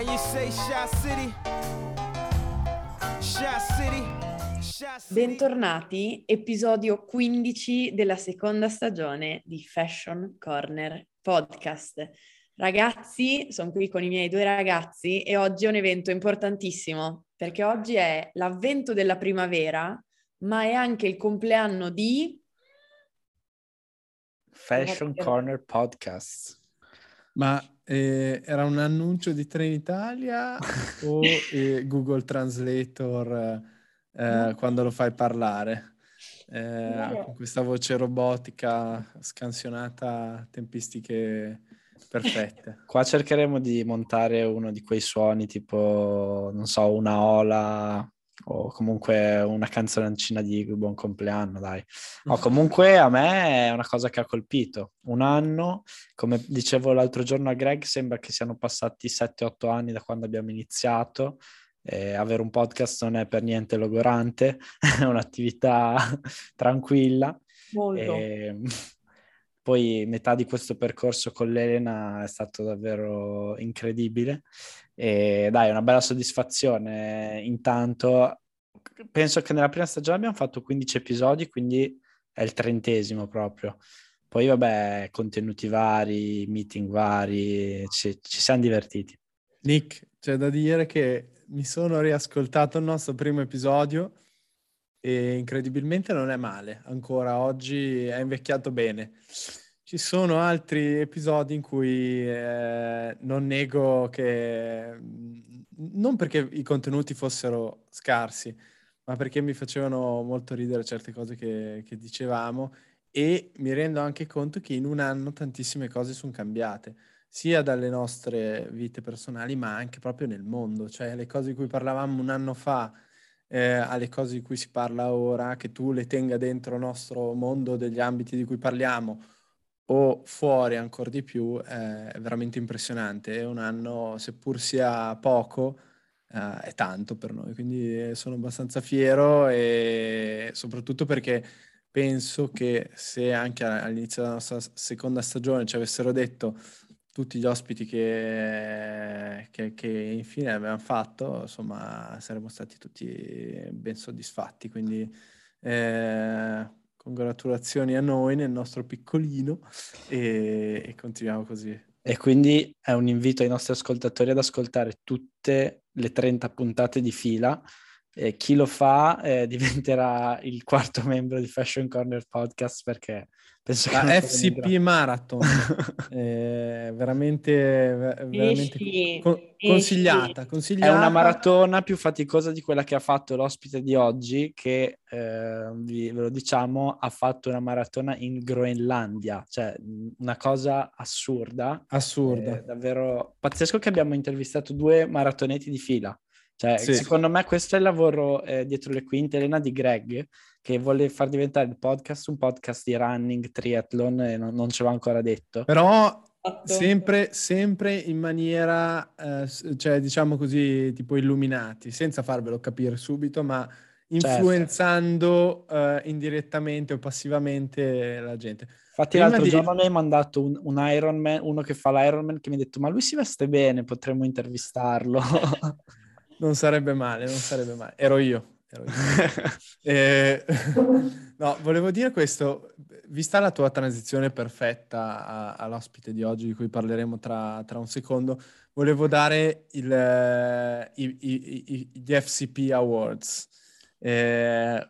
And you say Shot City? Shot City? Bentornati, episodio 15 della seconda stagione di Fashion Corner Podcast. Ragazzi, sono qui con i miei due ragazzi e oggi è un evento importantissimo perché oggi è l'avvento della primavera, ma è anche il compleanno di Fashion Corner Podcast. Ma eh, era un annuncio di Trenitalia o eh, Google Translator eh, quando lo fai parlare? Eh, con questa voce robotica scansionata a tempistiche perfette. Qua cercheremo di montare uno di quei suoni tipo, non so, una ola o comunque una canzoncina di buon compleanno, dai. No, comunque a me è una cosa che ha colpito. Un anno, come dicevo l'altro giorno a Greg, sembra che siano passati 7-8 anni da quando abbiamo iniziato. Eh, avere un podcast non è per niente logorante, è un'attività tranquilla. Molto. E... Poi metà di questo percorso con l'Elena è stato davvero incredibile e dai, una bella soddisfazione. Intanto penso che nella prima stagione abbiamo fatto 15 episodi, quindi è il trentesimo proprio. Poi vabbè, contenuti vari, meeting vari, ci, ci siamo divertiti. Nick, c'è da dire che mi sono riascoltato il nostro primo episodio e incredibilmente non è male, ancora oggi è invecchiato bene. Ci sono altri episodi in cui eh, non nego che, non perché i contenuti fossero scarsi, ma perché mi facevano molto ridere certe cose che, che dicevamo e mi rendo anche conto che in un anno tantissime cose sono cambiate, sia dalle nostre vite personali, ma anche proprio nel mondo, cioè le cose di cui parlavamo un anno fa eh, alle cose di cui si parla ora, che tu le tenga dentro il nostro mondo degli ambiti di cui parliamo o fuori ancora di più, eh, è veramente impressionante. Un anno, seppur sia poco, eh, è tanto per noi, quindi sono abbastanza fiero e soprattutto perché penso che se anche all'inizio della nostra seconda stagione ci avessero detto tutti gli ospiti che, che, che, infine abbiamo fatto, insomma, saremmo stati tutti ben soddisfatti. Quindi eh, congratulazioni a noi nel nostro piccolino e, e continuiamo così. E quindi è un invito ai nostri ascoltatori ad ascoltare tutte le 30 puntate di fila e chi lo fa eh, diventerà il quarto membro di Fashion Corner Podcast perché penso la che FCP Marathon è veramente, veramente esci, con, consigliata, consigliata, È una maratona più faticosa di quella che ha fatto l'ospite di oggi che, eh, vi, ve lo diciamo, ha fatto una maratona in Groenlandia, cioè una cosa assurda. Assurda. Davvero pazzesco che abbiamo intervistato due maratoneti di fila. Cioè, sì. secondo me questo è il lavoro eh, dietro le quinte, Elena, di Greg, che vuole far diventare il podcast un podcast di running, triathlon, e non, non ce l'ho ancora detto. Però sempre, sempre in maniera, eh, cioè diciamo così, tipo illuminati, senza farvelo capire subito, ma certo. influenzando certo. uh, indirettamente o passivamente la gente. Infatti Prima l'altro di... giorno mi hai mandato un, un Ironman, uno che fa l'Ironman, che mi ha detto ma lui si veste bene, potremmo intervistarlo. Non sarebbe male, non sarebbe male. Ero io. Ero io. eh, no, volevo dire questo, vista la tua transizione perfetta a, all'ospite di oggi, di cui parleremo tra, tra un secondo, volevo dare il, eh, i, i, i, gli FCP Awards. Eh,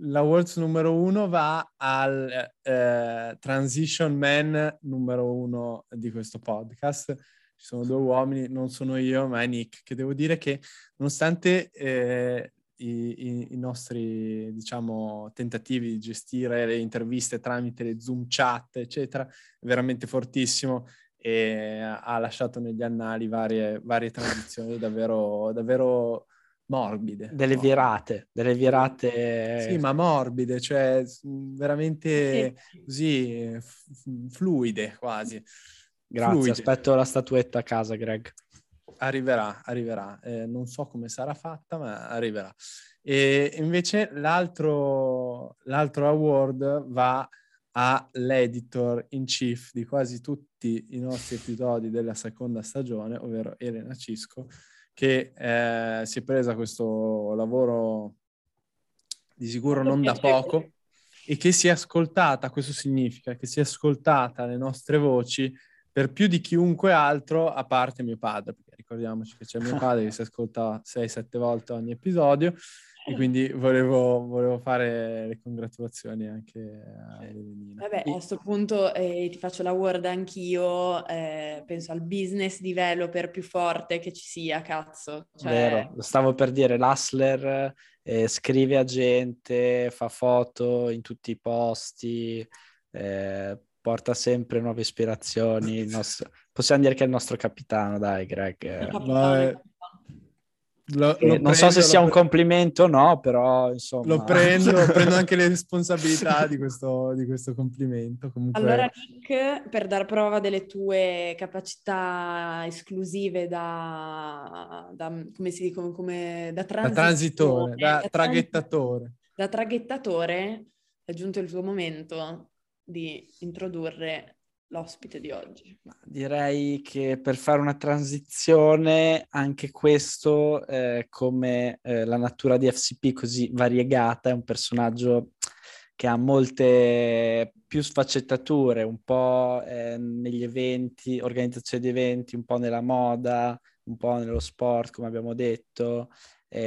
L'Awards numero uno va al eh, Transition Man numero uno di questo podcast ci sono due uomini, non sono io, ma è Nick, che devo dire che nonostante eh, i, i, nostri, diciamo, tentativi di gestire le interviste tramite le Zoom chat, eccetera, è veramente fortissimo e ha lasciato negli annali varie, varie transizioni davvero, davvero morbide. Delle virate, delle virate... Sì, ma morbide, cioè veramente così fluide quasi. Grazie, Fluide. aspetto la statuetta a casa, Greg. Arriverà, arriverà. Eh, non so come sarà fatta, ma arriverà. E invece l'altro, l'altro award va all'editor in chief di quasi tutti i nostri episodi della seconda stagione, ovvero Elena Cisco, che eh, si è presa questo lavoro di sicuro non da poco e che si è ascoltata, questo significa che si è ascoltata le nostre voci per più di chiunque altro a parte mio padre, perché ricordiamoci che c'è mio padre che si ascolta 6-7 volte ogni episodio e quindi volevo, volevo, fare le congratulazioni anche a Elenina. Vabbè, a questo punto eh, ti faccio la word anch'io, eh, penso al business developer più forte che ci sia, cazzo. Cioè... Vero, stavo per dire, l'Hustler eh, scrive a gente, fa foto in tutti i posti, eh, porta sempre nuove ispirazioni. Nostro... Possiamo dire che è il nostro capitano, dai Greg. Capitano, lo, lo non prendo, so se sia un complimento o no, però insomma... Lo prendo, prendo anche le responsabilità di questo, di questo complimento. Comunque... Allora Nick, per dar prova delle tue capacità esclusive da, da come si dice, come, da, da transitore, da, da traghettatore. Da traghettatore è giunto il tuo momento di introdurre l'ospite di oggi? Direi che per fare una transizione, anche questo, eh, come eh, la natura di FCP così variegata, è un personaggio che ha molte più sfaccettature, un po' eh, negli eventi, organizzazione di eventi, un po' nella moda, un po' nello sport, come abbiamo detto.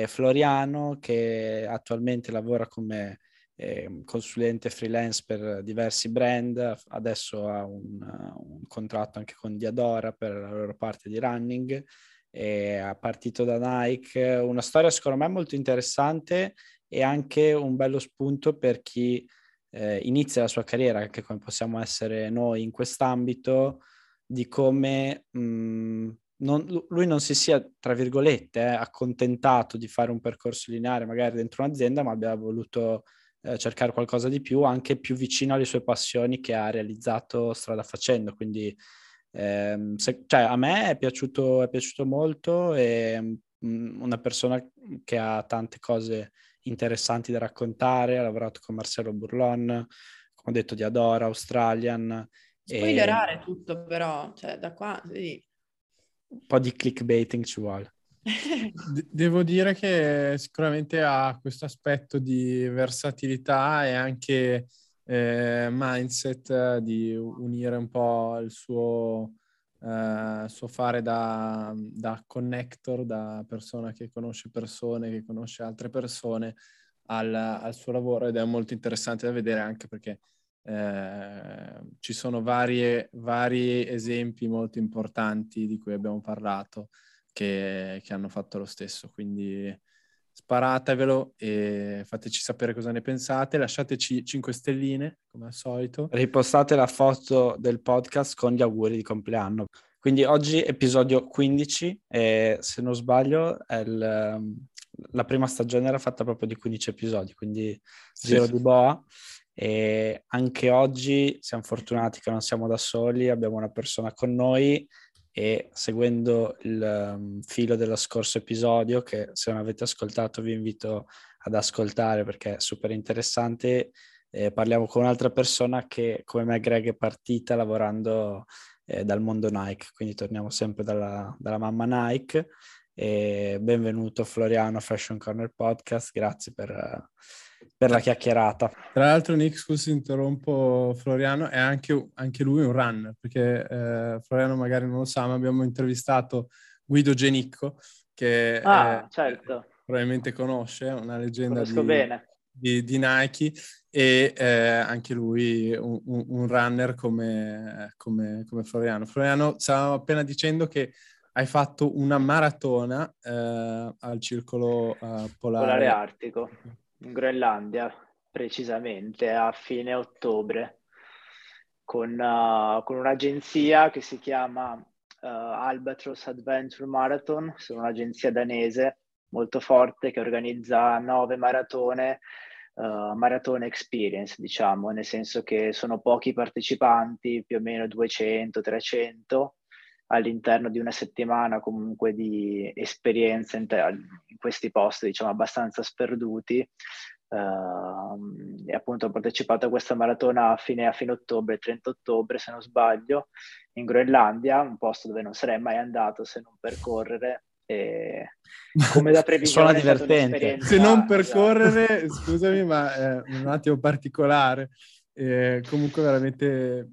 Floriano, che attualmente lavora come eh, consulente freelance per diversi brand, adesso ha un, un, contratto anche con Diadora per la loro parte di running, è partito da Nike, una storia secondo me molto interessante e anche un bello spunto per chi eh, inizia la sua carriera, anche come possiamo essere noi in quest'ambito, di come mh, non, lui non si sia, tra virgolette, eh, accontentato di fare un percorso lineare magari dentro un'azienda, ma abbia voluto eh, cercare qualcosa di più, anche più vicino alle sue passioni che ha realizzato strada facendo. Quindi ehm, se, cioè, a me è piaciuto, è piaciuto molto, è mh, mm, una persona che ha tante cose interessanti da raccontare, ha lavorato con Marcello Burlon, come ho detto di Adora, Australian. Spoilerare e... tutto però, cioè da qua... Sì. Un po' di clickbaiting ci vuole. Devo dire che sicuramente ha questo aspetto di versatilità e anche eh, mindset di unire un po' il suo, eh, suo fare da, da, connector, da persona che conosce persone, che conosce altre persone al, al suo lavoro ed è molto interessante da vedere anche perché eh, ci sono varie, vari esempi molto importanti di cui abbiamo parlato che, che hanno fatto lo stesso. Quindi sparatevelo e fateci sapere cosa ne pensate. Lasciateci 5 stelline, come al solito. Ripostate la foto del podcast con gli auguri di compleanno. Quindi oggi episodio 15 e se non sbaglio il, la prima stagione era fatta proprio di 15 episodi, quindi sì, giro sì. di boa. E anche oggi siamo fortunati che non siamo da soli, abbiamo una persona con noi e seguendo il um, filo dello scorso episodio, che se non avete ascoltato vi invito ad ascoltare perché è super interessante, eh, parliamo con un'altra persona che come me Greg è partita lavorando eh, dal mondo Nike, quindi torniamo sempre dalla, dalla mamma Nike. E benvenuto Floriano Fashion Corner Podcast, grazie per... Uh, per la chiacchierata. Tra l'altro, Nick, scusi, interrompo Floriano, è anche, anche lui un runner, perché eh, Floriano magari non lo sa, ma abbiamo intervistato Guido Genicco, che ah, certo. probabilmente conosce, una leggenda di, di, di, Nike, e eh, anche lui un, un runner come, come, come, Floriano. Floriano, stavamo appena dicendo che hai fatto una maratona eh, al circolo uh, polare. polare artico in Groenlandia, precisamente a fine ottobre, con, uh, con un'agenzia che si chiama uh, Albatross Adventure Marathon, sono un'agenzia danese molto forte che organizza nove maratone, uh, maratone experience, diciamo, nel senso che sono pochi partecipanti, più o meno 200-300, all'interno di una settimana comunque di esperienza in, te- in questi posti, diciamo, abbastanza sperduti, uh, e appunto ho partecipato a questa maratona a fine, a fine ottobre, 30 ottobre se non sbaglio, in Groenlandia, un posto dove non sarei mai andato se non per correre. E come da previsione Suona divertente. Se non per correre, scusami, ma è un attimo particolare. Eh, comunque veramente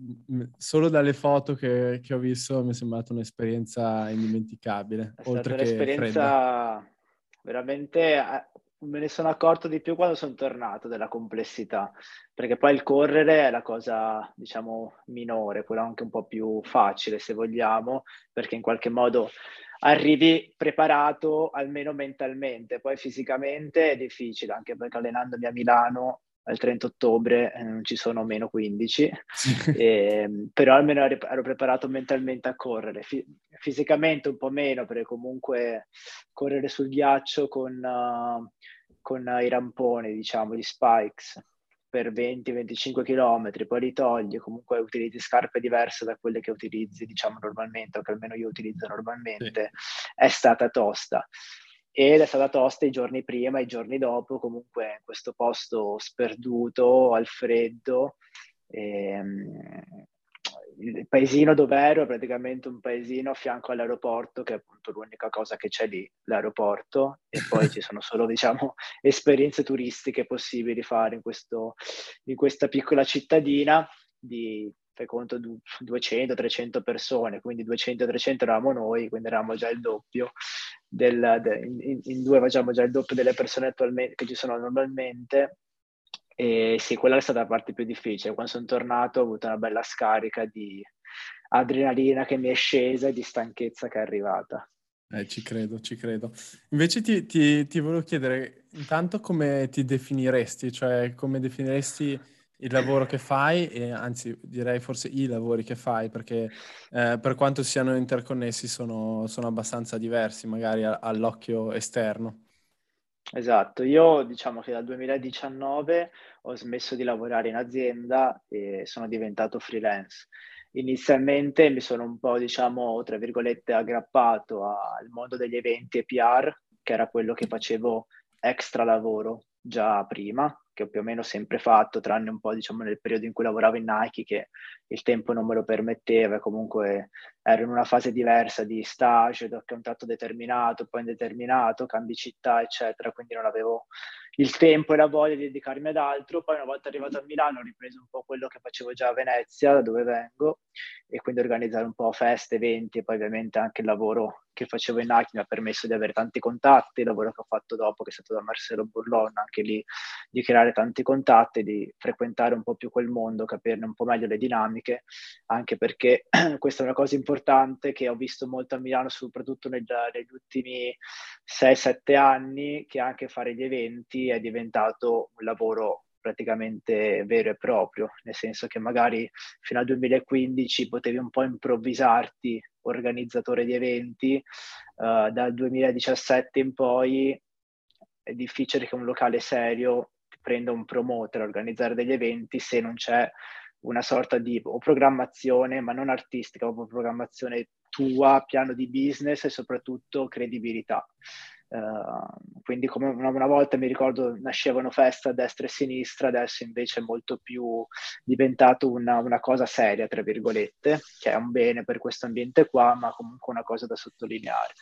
solo dalle foto che, che, ho visto mi è sembrata un'esperienza indimenticabile. È oltre stata un'esperienza veramente me ne sono accorto di più quando sono tornato della complessità, perché poi il correre è la cosa, diciamo, minore, quella anche un po' più facile, se vogliamo, perché in qualche modo arrivi preparato almeno mentalmente, poi fisicamente è difficile, anche perché allenandomi a Milano al 30 ottobre eh, non ci sono meno 15, e, ehm, però almeno ero, ero, preparato mentalmente a correre, F- fisicamente un po' meno perché comunque correre sul ghiaccio con, uh, con i ramponi, diciamo, gli spikes per 20-25 km, poi li togli, comunque utilizzi scarpe diverse da quelle che utilizzi, diciamo, normalmente, o che almeno io utilizzo normalmente, sì. è stata tosta ed è stata tosta i giorni prima e i giorni dopo, comunque in questo posto sperduto, al freddo. Ehm, il paesino dove ero è praticamente un paesino a fianco all'aeroporto, che è appunto l'unica cosa che c'è lì, l'aeroporto, e poi ci sono solo, diciamo, esperienze turistiche possibili fare in, questo, in questa piccola cittadina di fai conto 200-300 persone, quindi 200-300 eravamo noi, quindi eravamo già il doppio, del, de, in, in, due facciamo già il doppio delle persone attualmente che ci sono normalmente. E sì, quella è stata la parte più difficile. Quando sono tornato ho avuto una bella scarica di adrenalina che mi è scesa e di stanchezza che è arrivata. Eh, ci credo, ci credo. Invece ti, ti, ti volevo chiedere intanto come ti definiresti, cioè come definiresti il lavoro che fai e anzi direi forse i lavori che fai perché eh, per quanto siano interconnessi sono, sono abbastanza diversi magari all'occhio esterno. Esatto, io diciamo che dal 2019 ho smesso di lavorare in azienda e sono diventato freelance. Inizialmente mi sono un po', diciamo, tra virgolette, aggrappato al mondo degli eventi e PR, che era quello che facevo extra lavoro già prima, che ho più o meno sempre fatto, tranne un po' diciamo nel periodo in cui lavoravo in Nike che il tempo non me lo permetteva, comunque ero in una fase diversa di stage, da contratto determinato, poi indeterminato, cambi città, eccetera, quindi non avevo il tempo e la voglia di dedicarmi ad altro. Poi una volta arrivato a Milano ho ripreso un po' quello che facevo già a Venezia, da dove vengo, e quindi organizzare un po' feste, eventi e poi ovviamente anche il lavoro che facevo in Nike mi ha permesso di avere tanti contatti, il lavoro che ho fatto dopo, che è stato da Marcelo Burlon, anche lì di creare tanti contatti, di frequentare un po' più quel mondo, capirne un po' meglio le dinamiche, anche perché questa è una cosa importante che ho visto molto a Milano, soprattutto nel, negli ultimi 6-7 anni, che anche fare gli eventi è diventato un lavoro praticamente vero e proprio, nel senso che magari fino al 2015 potevi un po' improvvisarti organizzatore di eventi, uh, dal 2017 in poi è difficile che un locale serio prenda un promoter a organizzare degli eventi se non c'è una sorta di o programmazione, ma non artistica, o programmazione tua, piano di business e soprattutto credibilità. Uh, quindi come una, una, volta mi ricordo nascevano feste a destra e a sinistra, adesso invece è molto più diventato una, una, cosa seria, tra virgolette, che è un bene per questo ambiente qua, ma comunque una cosa da sottolineare.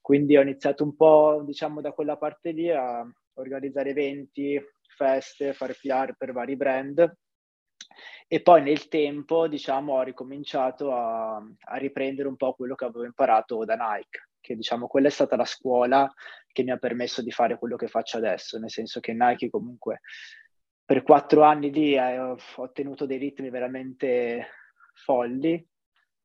Quindi ho iniziato un po', diciamo, da quella parte lì a organizzare eventi, feste, fare PR per vari brand e poi nel tempo, diciamo, ho ricominciato a, a riprendere un po' quello che avevo imparato da Nike che diciamo quella è stata la scuola che mi ha permesso di fare quello che faccio adesso, nel senso che Nike comunque per quattro anni lì eh, ho ottenuto dei ritmi veramente folli,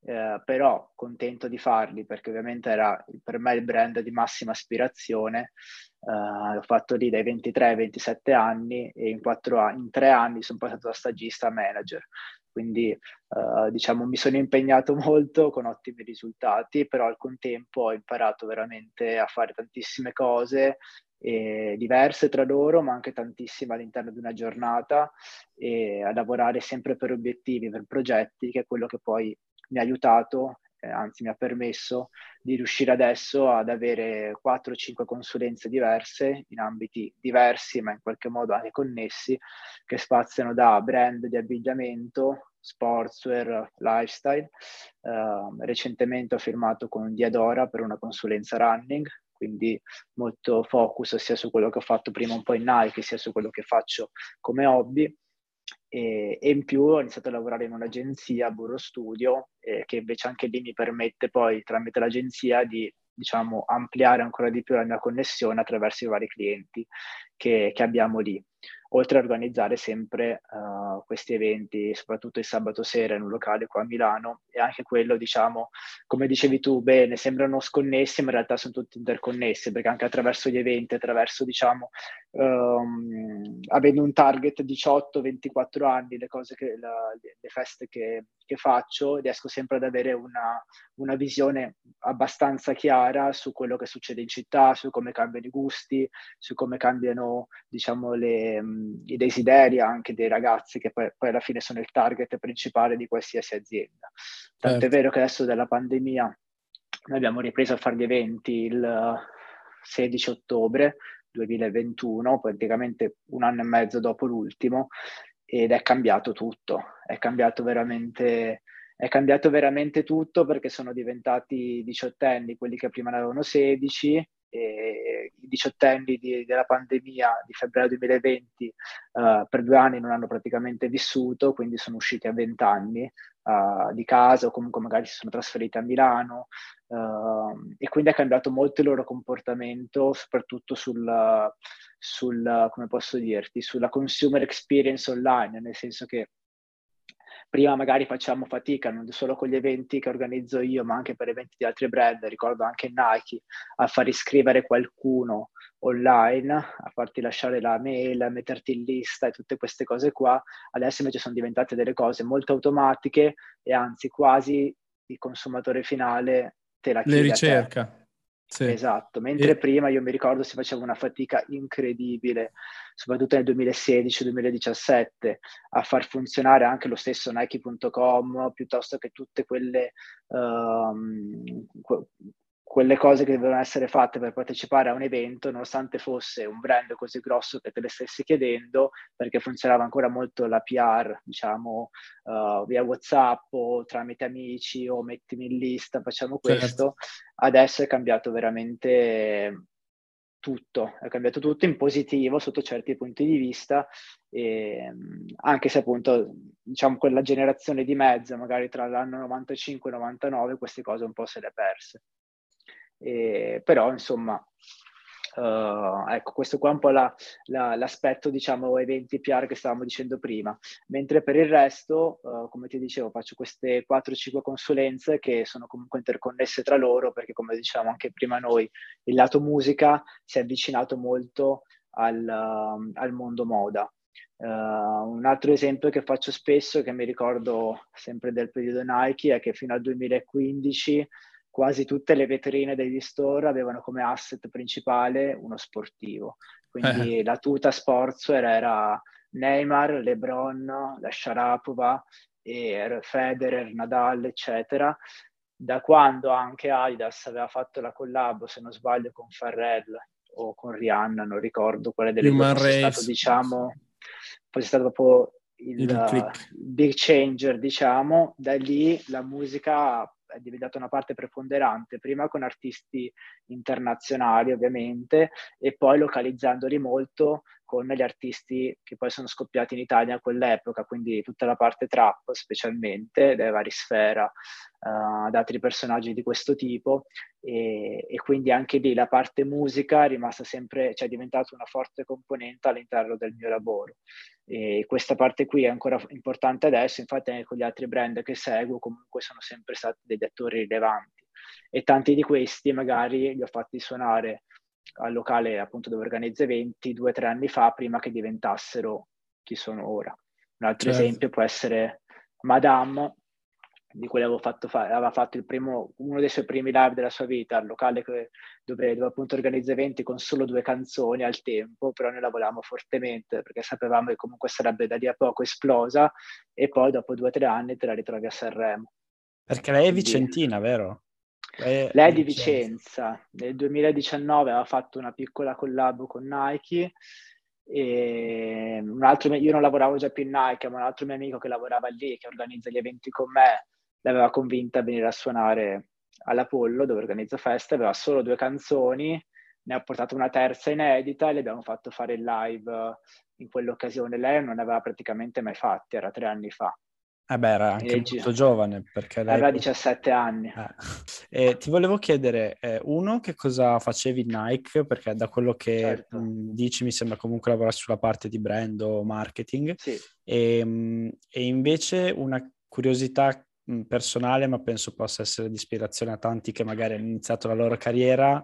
eh, però contento di farli perché ovviamente era per me il brand di massima aspirazione. Uh, l'ho fatto lì dai 23 ai 27 anni e in, quattro, in tre anni sono passato da stagista a manager. Quindi uh, diciamo mi sono impegnato molto con ottimi risultati, però al contempo ho imparato veramente a fare tantissime cose eh, diverse tra loro, ma anche tantissime all'interno di una giornata e a lavorare sempre per obiettivi, per progetti, che è quello che poi mi ha aiutato eh, eh, anzi mi ha permesso di riuscire adesso ad avere 4-5 consulenze diverse in ambiti diversi ma in qualche modo anche connessi che spaziano da brand di abbigliamento, sportswear, lifestyle. Uh, recentemente ho firmato con Diadora per una consulenza running, quindi molto focus sia su quello che ho fatto prima un po' in Nike sia su quello che faccio come hobby e, e in più ho iniziato a lavorare in un'agenzia, Burro Studio, eh, che invece anche lì mi permette poi tramite l'agenzia di diciamo, ampliare ancora di più la mia connessione attraverso i vari clienti che, che abbiamo lì oltre a organizzare sempre uh, questi eventi, soprattutto il sabato sera in un locale qua a Milano, e anche quello, diciamo, come dicevi tu, bene, sembrano sconnessi, ma in realtà sono tutti interconnessi, perché anche attraverso gli eventi, attraverso, diciamo, um, avendo un target 18-24 anni, le cose che, la, le feste che, che, faccio, riesco sempre ad avere una, una visione abbastanza chiara su quello che succede in città, su come cambiano i gusti, su come cambiano, diciamo, le i desideri anche dei ragazzi che poi, poi, alla fine sono il target principale di qualsiasi azienda. Tanto certo. vero che adesso della pandemia noi abbiamo ripreso a fare gli eventi il 16 ottobre 2021, praticamente un anno e mezzo dopo l'ultimo, ed è cambiato tutto, è cambiato veramente, è cambiato veramente tutto perché sono diventati diciottenni quelli che prima ne avevano 16 i diciottenni di, della pandemia di febbraio 2020 uh, eh, per due anni non hanno praticamente vissuto, quindi sono usciti a vent'anni uh, di casa o comunque magari si sono trasferiti a Milano uh, e quindi ha cambiato molto il loro comportamento, soprattutto sul, sul, come posso dirti, sulla consumer experience online, nel senso che prima magari facciamo fatica non solo con gli eventi che organizzo io, ma anche per eventi di altri brand, ricordo anche Nike, a far iscrivere qualcuno online, a farti lasciare la mail, a metterti in lista e tutte queste cose qua, adesso invece sono diventate delle cose molto automatiche e anzi quasi il consumatore finale te la chiede. Le ricerca. Sì. Esatto, mentre e... prima io mi ricordo si faceva una fatica incredibile, soprattutto nel 2016-2017, a far funzionare anche lo stesso Nike.com piuttosto che tutte quelle um, quelle cose che dovevano essere fatte per partecipare a un evento, nonostante fosse un brand così grosso che te le stessi chiedendo, perché funzionava ancora molto la PR, diciamo, uh, via WhatsApp o tramite amici o mettimi in lista, facciamo certo. questo. Certo. Adesso è cambiato veramente tutto, è cambiato tutto in positivo sotto certi punti di vista, e, anche se appunto diciamo quella generazione di mezzo, magari tra l'anno 95 e 99, queste cose un po' se le perse. E, però insomma Uh, ecco, questo qua è un po' la, la, l'aspetto, diciamo, eventi PR che stavamo dicendo prima. Mentre per il resto, uh, come ti dicevo, faccio queste 4-5 consulenze che sono comunque interconnesse tra loro, perché come dicevamo anche prima noi, il lato musica si è avvicinato molto al, uh, al mondo moda. Uh, un altro esempio che faccio spesso, che mi ricordo sempre del periodo Nike, è che fino al 2015 quasi tutte le vetrine degli store avevano come asset principale uno sportivo. Quindi eh. la tuta sportswear era Neymar, LeBron, la Sharapova, e Federer, Nadal, eccetera. Da quando anche Adidas aveva fatto la collab, se non sbaglio, con Farrell o con Rihanna, non ricordo quale delle due fosse stato, diciamo, fosse stato proprio il, il big changer, diciamo. Da lì la musica è diventata una parte preponderante, prima con artisti internazionali ovviamente e poi localizzandoli molto con gli artisti che poi sono scoppiati in Italia a quell'epoca, quindi tutta la parte trap specialmente, dai vari Sfera, uh, ad altri personaggi di questo tipo e, e, quindi anche lì la parte musica è rimasta sempre, cioè è diventata una forte componente all'interno del mio lavoro. E questa parte qui è ancora importante adesso, infatti anche con gli altri brand che seguo comunque sono sempre stati degli attori rilevanti e tanti di questi magari li ho fatti suonare al locale appunto dove organizzo eventi due o tre anni fa prima che diventassero chi sono ora. Un altro certo. esempio può essere Madame, di cui avevo fatto fa- aveva fatto primo, uno dei suoi primi live della sua vita al locale che, dove, dove, appunto organizza eventi con solo due canzoni al tempo, però noi la volevamo fortemente perché sapevamo che comunque sarebbe da lì a poco esplosa e poi dopo due o tre anni te la ritrovi a Sanremo. Perché lei è vicentina, vero? Lei, lei è di Vicenza. Nel 2019 aveva fatto una piccola collab con Nike e un altro, io non lavoravo già più in Nike, ma un altro mio amico che lavorava lì, che organizza gli eventi con me, l'aveva convinta a venire a suonare all'Apollo dove organizza feste, aveva solo due canzoni, ne ha portato una terza inedita e le abbiamo fatto fare il live in quell'occasione. Lei non ne aveva praticamente mai fatti, era tre anni fa. Eh beh, era anche Leggi. molto giovane perché lei... Aveva 17 anni. Eh. E ti volevo chiedere, eh, uno, che cosa facevi in Nike? Perché da quello che certo. mh, dici mi sembra comunque lavorare sulla parte di brand o marketing. Sì. E, mh, e invece una curiosità personale, ma penso possa essere di ispirazione a tanti che magari hanno iniziato la loro carriera.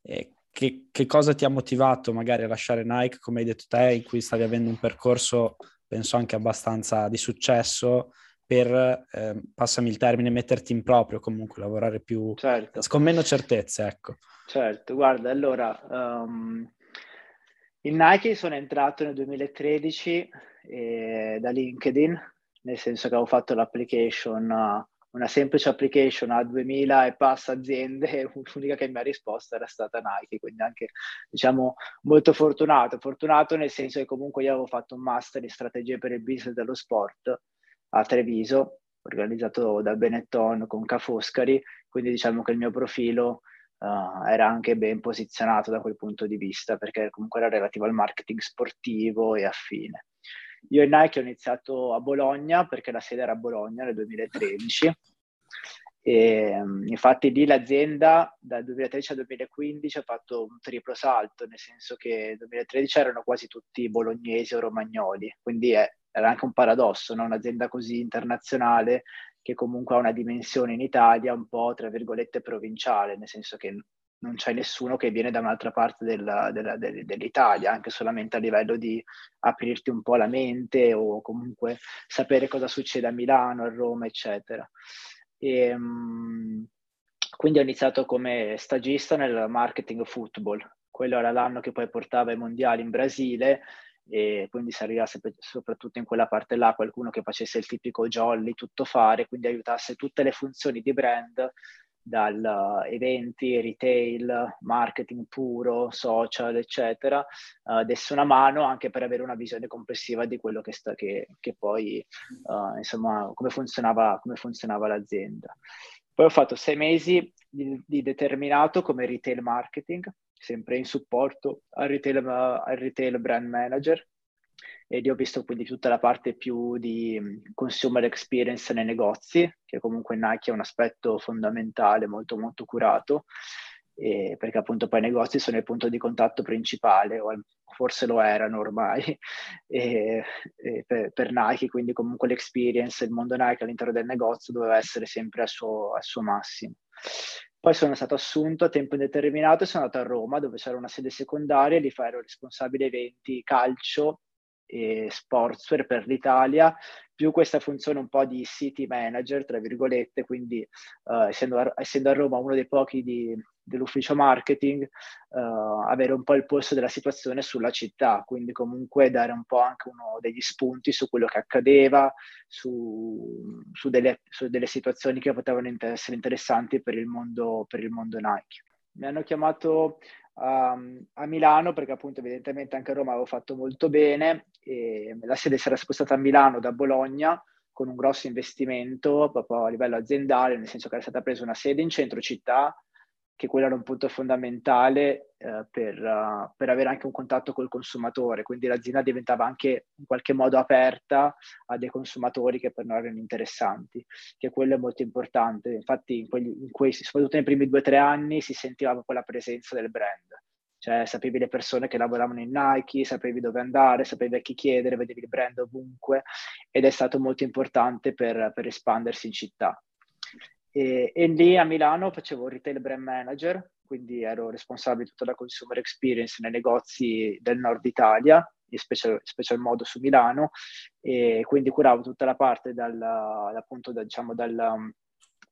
Eh, che, che, cosa ti ha motivato magari a lasciare Nike, come hai detto te, in cui stavi avendo un percorso, penso anche abbastanza di successo, per, eh, passami il termine, metterti in proprio, comunque lavorare più, certo. con meno certezze, ecco. Certo, guarda, allora, um, in Nike sono entrato nel 2013 eh, da LinkedIn, nel senso che avevo fatto l'application, una semplice application a 2000 e passa aziende l'unica che mi ha risposto era stata Nike, quindi anche diciamo molto fortunato, fortunato nel senso che comunque io avevo fatto un master in strategie per il business dello sport a Treviso, organizzato da Benetton con Ca' Foscari, quindi diciamo che il mio profilo uh, era anche ben posizionato da quel punto di vista, perché comunque era relativo al marketing sportivo e affine. Io e Nike ho iniziato a Bologna perché la sede era a Bologna nel 2013 e infatti lì l'azienda dal 2013 al 2015 ha fatto un triplo salto, nel senso che nel 2013 erano quasi tutti bolognesi o romagnoli, quindi è, era anche un paradosso, no? un'azienda così internazionale che comunque ha una dimensione in Italia un po' tra virgolette provinciale, nel senso che non c'è nessuno che viene da un'altra parte della, della, dell'Italia, anche solamente a livello di aprirti un po' la mente o comunque sapere cosa succede a Milano, a Roma, eccetera. E, um, quindi ho iniziato come stagista nel marketing football. Quello era l'anno che poi portava ai mondiali in Brasile e quindi serviva soprattutto in quella parte là qualcuno che facesse il tipico jolly, tutto fare, quindi aiutasse tutte le funzioni di brand dal eventi, retail, marketing puro, social, eccetera, uh, desse una mano anche per avere una visione complessiva di quello che, sta, che, che poi, uh, insomma, come funzionava, come funzionava l'azienda. Poi ho fatto sei mesi di, di, determinato come retail marketing, sempre in supporto al retail, al retail brand manager, e lì ho visto quindi tutta la parte più di consumer experience nei negozi, che comunque Nike è un aspetto fondamentale, molto molto curato, perché appunto poi i negozi sono il punto di contatto principale, o forse lo erano ormai, e, e per, per, Nike, quindi comunque l'experience, il mondo Nike all'interno del negozio doveva essere sempre al suo, al suo massimo. Poi sono stato assunto a tempo indeterminato e sono andato a Roma, dove c'era una sede secondaria, lì ero responsabile eventi calcio e sportswear per l'Italia, più questa funzione un po' di city manager, tra virgolette, quindi uh, essendo, a, essendo, a, Roma uno dei pochi di, dell'ufficio marketing, uh, avere un po' il polso della situazione sulla città, quindi comunque dare un po' anche uno degli spunti su quello che accadeva, su, su, delle, su delle, situazioni che potevano essere interessanti per il mondo, per il mondo Nike. Mi hanno chiamato a, a, Milano perché appunto evidentemente anche a Roma avevo fatto molto bene e la sede si era spostata a Milano da Bologna con un grosso investimento proprio a livello aziendale, nel senso che era stata presa una sede in centro città che quello era un punto fondamentale eh, per, uh, per, avere anche un contatto col consumatore, quindi l'azienda diventava anche in qualche modo aperta a dei consumatori che per noi erano interessanti, che quello è molto importante. Infatti in, quegli, in quei, soprattutto nei primi due o tre anni si sentiva proprio la presenza del brand, cioè sapevi le persone che lavoravano in Nike, sapevi dove andare, sapevi a chi chiedere, vedevi il brand ovunque ed è stato molto importante per, per espandersi in città. E, e, lì a Milano facevo retail brand manager, quindi ero responsabile di tutta la consumer experience nei negozi del nord Italia, in special, special modo su Milano, e quindi curavo tutta la parte dal, appunto, da, diciamo, dal,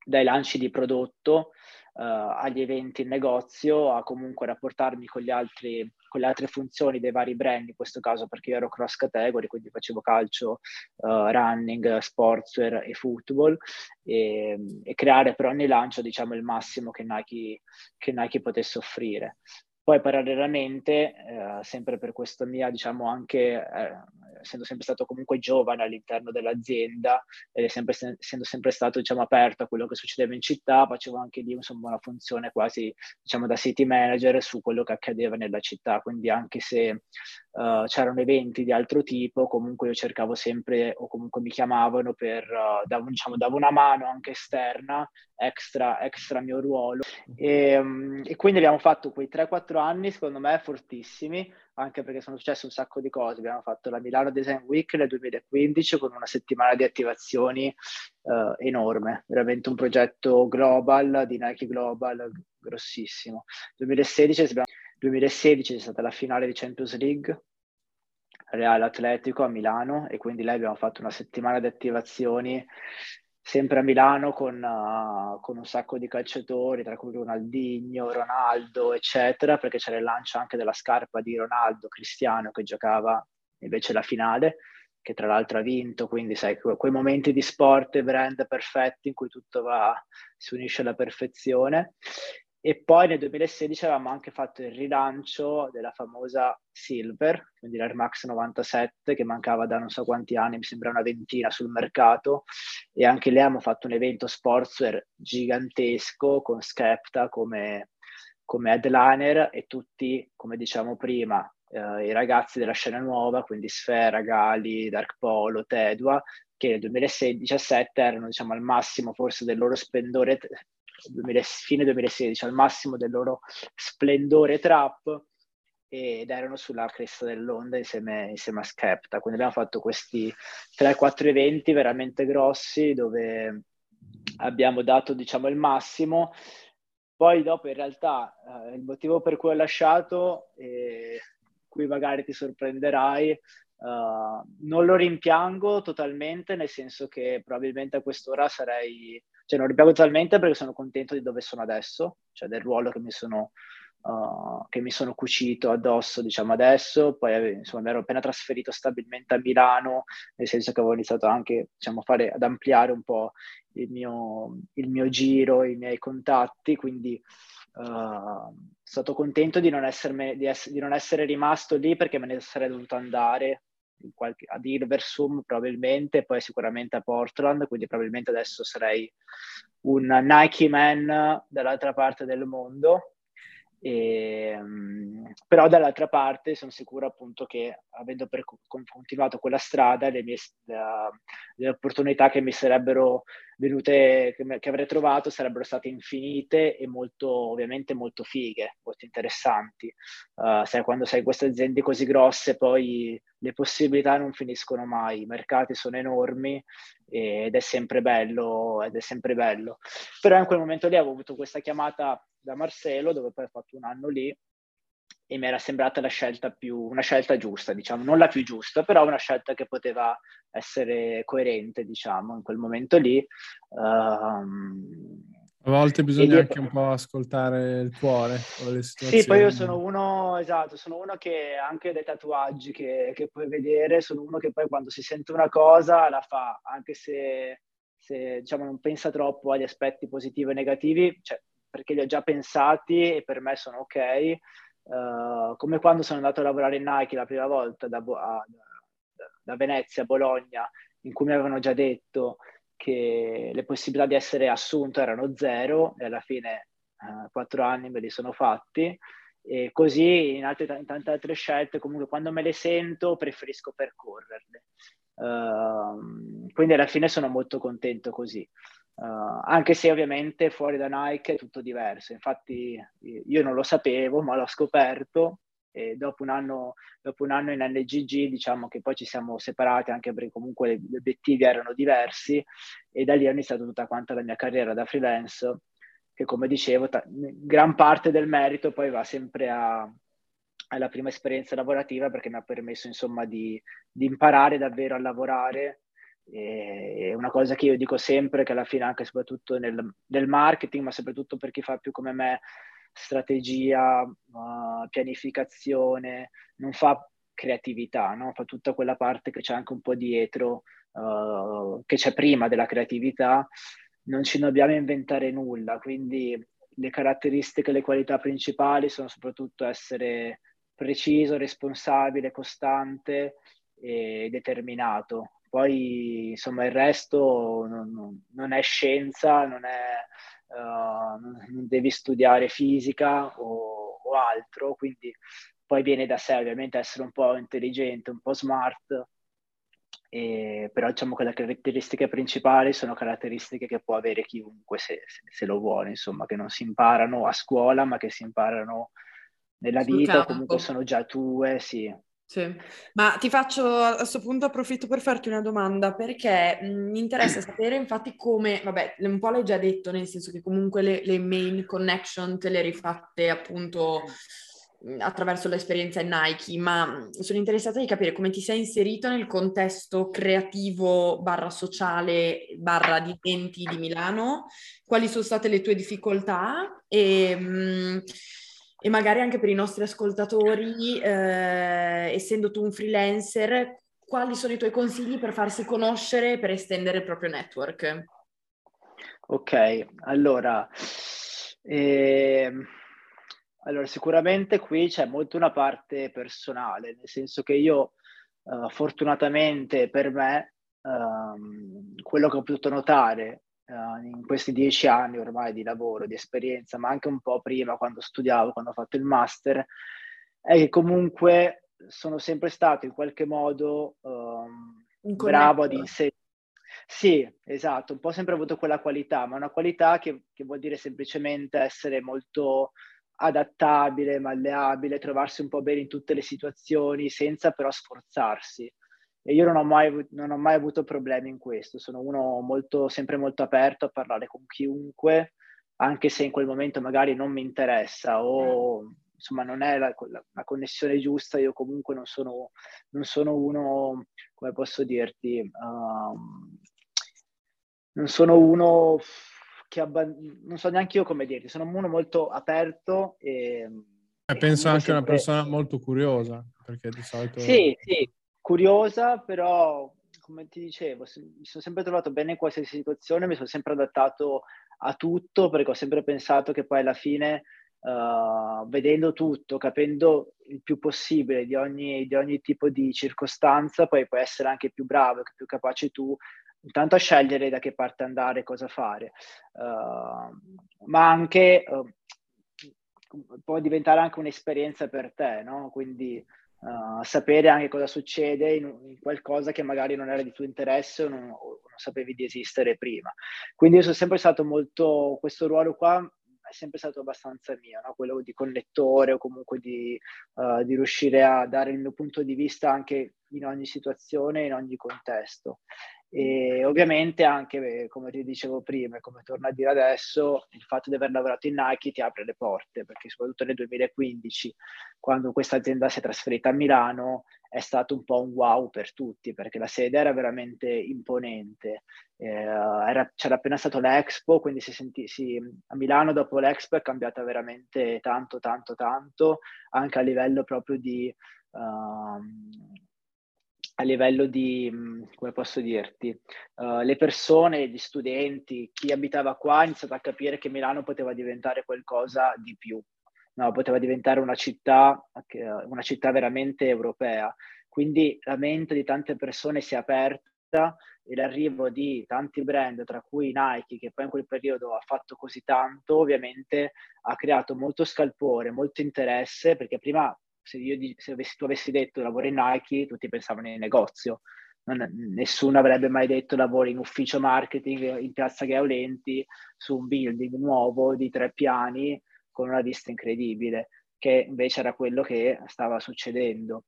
dai lanci di prodotto uh, agli eventi in negozio, a comunque rapportarmi con gli altri con le altre funzioni dei vari brand, in questo caso perché io ero cross category, quindi facevo calcio, uh, running, sportswear e football, e, e, creare per ogni lancio diciamo il massimo che Nike, che Nike potesse offrire. Poi parallelamente, eh, sempre per questa mia, diciamo anche, eh, essendo sempre stato comunque giovane all'interno dell'azienda ed sempre, essendo sempre stato, diciamo, aperto a quello che succedeva in città, facevo anche lì, insomma, una funzione quasi, diciamo, da city manager su quello che accadeva nella città. Quindi anche se uh, c'erano eventi di altro tipo, comunque io cercavo sempre, o comunque mi chiamavano per, uh, davo, diciamo, davo una mano anche esterna, extra, extra mio ruolo. E, um, e quindi abbiamo fatto quei 3-4 anni, secondo me, fortissimi, anche perché sono successe un sacco di cose. Abbiamo fatto la Milano Design Week nel 2015 con una settimana di attivazioni uh, enorme, veramente un progetto global, di Nike Global, grossissimo. 2016 2016 c'è stata la finale di Champions League, Real Atletico a Milano e quindi lei abbiamo fatto una settimana di attivazioni sempre a Milano con, uh, con, un sacco di calciatori, tra cui Ronaldinho, Ronaldo, eccetera, perché c'era il lancio anche della scarpa di Ronaldo Cristiano che giocava invece la finale, che tra l'altro ha vinto, quindi sai, quei momenti di sport e brand perfetti in cui tutto va, si unisce alla perfezione. E poi nel 2016 avevamo anche fatto il rilancio della famosa Silver, quindi l'Air Max 97 che mancava da non so quanti anni, mi sembra una ventina sul mercato. E anche lì abbiamo fatto un evento sportswear gigantesco con Skepta come, come headliner e tutti, come diciamo prima, eh, i ragazzi della scena nuova, quindi Sfera, Gali, Dark Polo, Tedua, che nel 2017 erano diciamo al massimo forse del loro splendore 2000, fine 2016 al massimo del loro splendore trap ed erano sulla cresta dell'onda insieme, insieme a Skepta. Quindi abbiamo fatto questi 3-4 eventi veramente grossi dove abbiamo dato diciamo il massimo. Poi dopo in realtà eh, il motivo per cui ho lasciato, e qui magari ti sorprenderai, uh, non lo rimpiango totalmente, nel senso che probabilmente a quest'ora sarei cioè non rimpiango totalmente perché sono contento di dove sono adesso, cioè del ruolo che mi sono, uh, che mi sono cucito addosso, diciamo adesso, poi insomma mi ero appena trasferito stabilmente a Milano, nel senso che avevo iniziato anche diciamo, fare, ad ampliare un po' il mio, il mio giro, i miei contatti, quindi uh, stato contento di non, essermi, di, ess- di non essere rimasto lì perché me ne sarei dovuto andare qualche, ad Ilversum probabilmente, poi sicuramente a Portland, quindi probabilmente adesso sarei un Nike man dall'altra parte del mondo. E, um, però dall'altra parte sono sicuro appunto che avendo per, con, continuato quella strada le, mie, la, le opportunità che mi sarebbero venute che, che, avrei trovato sarebbero state infinite e molto ovviamente molto fighe molto interessanti uh, sai quando sei in queste aziende così grosse poi le possibilità non finiscono mai, i mercati sono enormi ed è sempre bello, ed è sempre bello. Però in quel momento lì avevo avuto questa chiamata da Marcelo, dove poi ho fatto un anno lì, e mi era sembrata la scelta più, una scelta giusta, diciamo, non la più giusta, però una scelta che poteva essere coerente, diciamo, in quel momento lì. Um, a volte bisogna anche un po' ascoltare il cuore. Sì, poi io sono uno, esatto, sono uno che anche dei tatuaggi che, che puoi vedere, sono uno che poi quando si sente una cosa la fa, anche se, se diciamo, non pensa troppo agli aspetti positivi e negativi, cioè, perché li ho già pensati e per me sono ok. Uh, come quando sono andato a lavorare in Nike la prima volta da, a, da Venezia a Bologna, in cui mi avevano già detto che le possibilità di essere assunto erano zero e alla fine eh, quattro anni me li sono fatti. E così in, altre, in tante altre scelte comunque quando me le sento preferisco percorrerle. Uh, quindi alla fine sono molto contento così uh, anche se ovviamente fuori da Nike è tutto diverso infatti io non lo sapevo ma l'ho scoperto e dopo un, anno, dopo un anno in NGG diciamo che poi ci siamo separati anche perché comunque gli obiettivi erano diversi e da lì ho iniziato tutta quanta la mia carriera da freelance che come dicevo ta- gran parte del merito poi va sempre a, alla prima esperienza lavorativa perché mi ha permesso insomma di, di imparare davvero a lavorare è una cosa che io dico sempre che alla fine anche soprattutto nel, nel marketing ma soprattutto per chi fa più come me strategia, uh, pianificazione, non fa creatività, no? fa tutta quella parte che c'è anche un po' dietro, uh, che c'è prima della creatività, non ci dobbiamo inventare nulla, quindi le caratteristiche, le qualità principali sono soprattutto essere preciso, responsabile, costante e determinato. Poi insomma il resto non, non è scienza, non, è, uh, non, devi studiare fisica o, o altro, quindi poi viene da sé ovviamente essere un po' intelligente, un po' smart, e, però diciamo che le caratteristiche principali sono caratteristiche che può avere chiunque se, se, se, lo vuole, insomma, che non si imparano a scuola, ma che si imparano nella Sul vita, campo. comunque sono già tue, sì. Sì, ma ti faccio a questo punto approfitto per farti una domanda perché mi interessa sapere infatti come, vabbè, un po' l'hai già detto, nel senso che comunque le, le main connection te le rifatte appunto attraverso l'esperienza in Nike, ma sono interessata di capire come ti sei inserito nel contesto creativo barra sociale barra di enti di Milano, quali sono state le tue difficoltà e... E magari anche per i nostri ascoltatori, eh, essendo tu un freelancer, quali sono i tuoi consigli per farsi conoscere e per estendere il proprio network? Ok, allora, eh, allora sicuramente qui c'è molto una parte personale, nel senso che io uh, fortunatamente per me um, quello che ho potuto notare uh, in questi dieci anni ormai di lavoro, di esperienza, ma anche un po' prima quando studiavo, quando ho fatto il master, è che comunque sono sempre stato in qualche modo um, bravo ad insegnare. Sì, esatto, un po' sempre avuto quella qualità, ma una qualità che, che vuol dire semplicemente essere molto adattabile, malleabile, trovarsi un po' bene in tutte le situazioni senza però sforzarsi. E io non ho, mai, non ho mai avuto problemi in questo, sono uno molto, sempre molto aperto a parlare con chiunque, anche se in quel momento magari non mi interessa o insomma non è la, la, la connessione giusta, io comunque non sono, non sono uno, come posso dirti, um, non sono uno che abband- non so neanche io come dirti, sono uno molto aperto e... e penso anche sempre... una persona molto curiosa, perché di solito... Sì, sì, curiosa, però come ti dicevo, mi sono sempre trovato bene in qualsiasi situazione, mi sono sempre adattato a tutto perché ho sempre pensato che poi alla fine, uh, vedendo tutto, capendo il più possibile di ogni, di ogni, tipo di circostanza, poi puoi essere anche più bravo, più capace tu, intanto a scegliere da che parte andare, cosa fare, uh, ma anche uh, può diventare anche un'esperienza per te, no? Quindi uh, sapere anche cosa succede in, in, qualcosa che magari non era di tuo interesse o non, o non sapevi di esistere prima. Quindi io sono sempre stato molto, questo ruolo qua è sempre stato abbastanza mio, no? quello di connettore o comunque di, uh, di, riuscire a dare il mio punto di vista anche in ogni situazione, in ogni contesto. E ovviamente anche, come ti dicevo prima e come torno a dire adesso, il fatto di aver lavorato in Nike ti apre le porte, perché soprattutto nel 2015, quando questa azienda si è trasferita a Milano, è stato un po' un wow per tutti, perché la sede era veramente imponente. Eh, era, c'era appena stato l'Expo, quindi si sentì, si, a Milano dopo l'Expo è cambiata veramente tanto, tanto, tanto, anche a livello proprio di... Uh, a livello di, come posso dirti, uh, le persone, gli studenti, chi abitava qua ha iniziato a capire che Milano poteva diventare qualcosa di più, no, poteva diventare una città, una città veramente europea. Quindi la mente di tante persone si è aperta e l'arrivo di tanti brand, tra cui Nike, che poi in quel periodo ha fatto così tanto, ovviamente ha creato molto scalpore, molto interesse, perché prima se, io, se avessi, tu avessi detto lavoro in Nike, tutti pensavano in negozio. Non, nessuno avrebbe mai detto lavoro in ufficio marketing in piazza Gaolenti su un building nuovo di tre piani con una vista incredibile, che invece era quello che stava succedendo.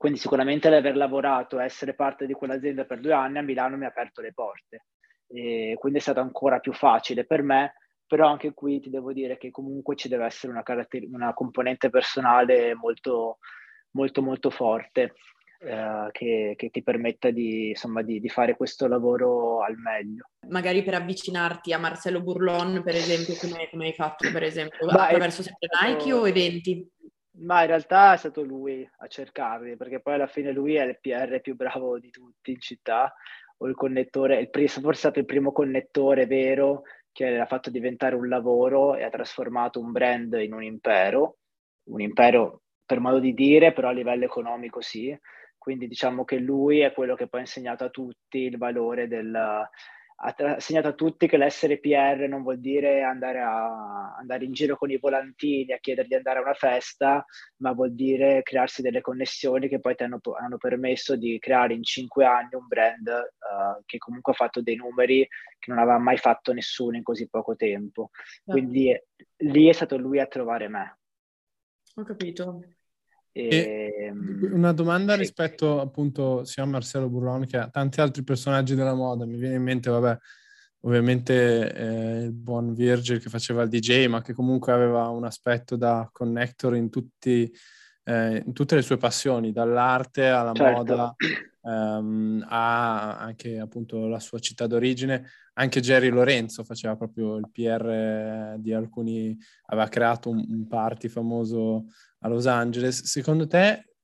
Quindi sicuramente l'aver lavorato essere parte di quell'azienda per due anni a Milano mi ha aperto le porte. E quindi è stato ancora più facile per me però anche qui ti devo dire che comunque ci deve essere una, caratter- una componente personale molto, molto, molto forte. eh, che, che, ti permetta di, insomma, di, di, fare questo lavoro al meglio. Magari per avvicinarti a Marcello Burlon, per esempio, come, come hai fatto, per esempio, Beh, attraverso sempre Nike o eventi? Ma in realtà è stato lui a cercarli, perché poi alla fine lui è il PR più bravo di tutti in città, o il connettore, il, forse è stato il primo connettore vero che l'ha fatto diventare un lavoro e ha trasformato un brand in un impero, un impero per modo di dire, però a livello economico sì. Quindi diciamo che lui è quello che poi ha insegnato a tutti il valore del, ha insegnato a tutti che l'essere PR non vuol dire andare, a, andare in giro con i volantini a chiedere di andare a una festa, ma vuol dire crearsi delle connessioni che poi ti hanno, hanno permesso di creare in cinque anni un brand uh, che comunque ha fatto dei numeri che non aveva mai fatto nessuno in così poco tempo. Certo. Quindi lì è stato lui a trovare me. Ho capito. E, una domanda sì. rispetto appunto sia a Marcello Burron che a tanti altri personaggi della moda. Mi viene in mente, vabbè, ovviamente eh, il buon Virgil che faceva il DJ, ma che comunque aveva un aspetto da connector in, tutti, eh, in tutte le sue passioni, dall'arte alla certo. moda, ehm, a anche appunto la sua città d'origine. Anche Jerry Lorenzo faceva proprio il PR di alcuni, aveva creato un, un party famoso a Los Angeles. Secondo te,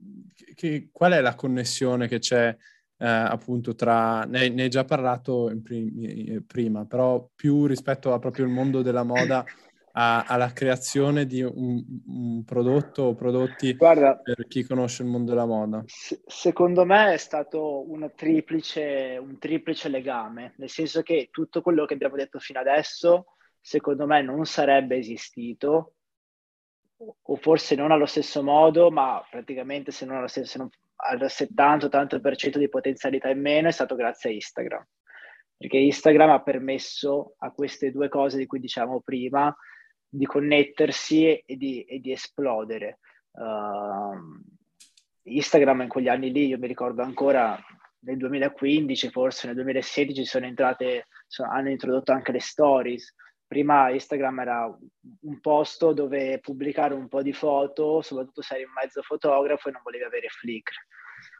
che, qual è la connessione che c'è eh, appunto tra, ne, ne, hai già parlato prim, prima, però più rispetto a proprio il mondo della moda, a, alla creazione di un, un, prodotto o prodotti Guarda, per chi conosce il mondo della moda? Se, secondo me è stato triplice, un triplice legame, nel senso che tutto quello che abbiamo detto fino adesso, secondo me non sarebbe esistito o forse non allo stesso modo, ma praticamente se non, allo stesso, al 70-80% di potenzialità in meno è stato grazie a Instagram. Perché Instagram ha permesso a queste due cose di cui diciamo prima di connettersi e di, e di esplodere. Uh, Instagram in quegli anni lì, io mi ricordo ancora nel 2015, forse nel 2016 sono entrate, sono, hanno introdotto anche le stories prima Instagram era un posto dove pubblicare un po' di foto, soprattutto se eri in mezzo fotografo e non volevi avere Flickr.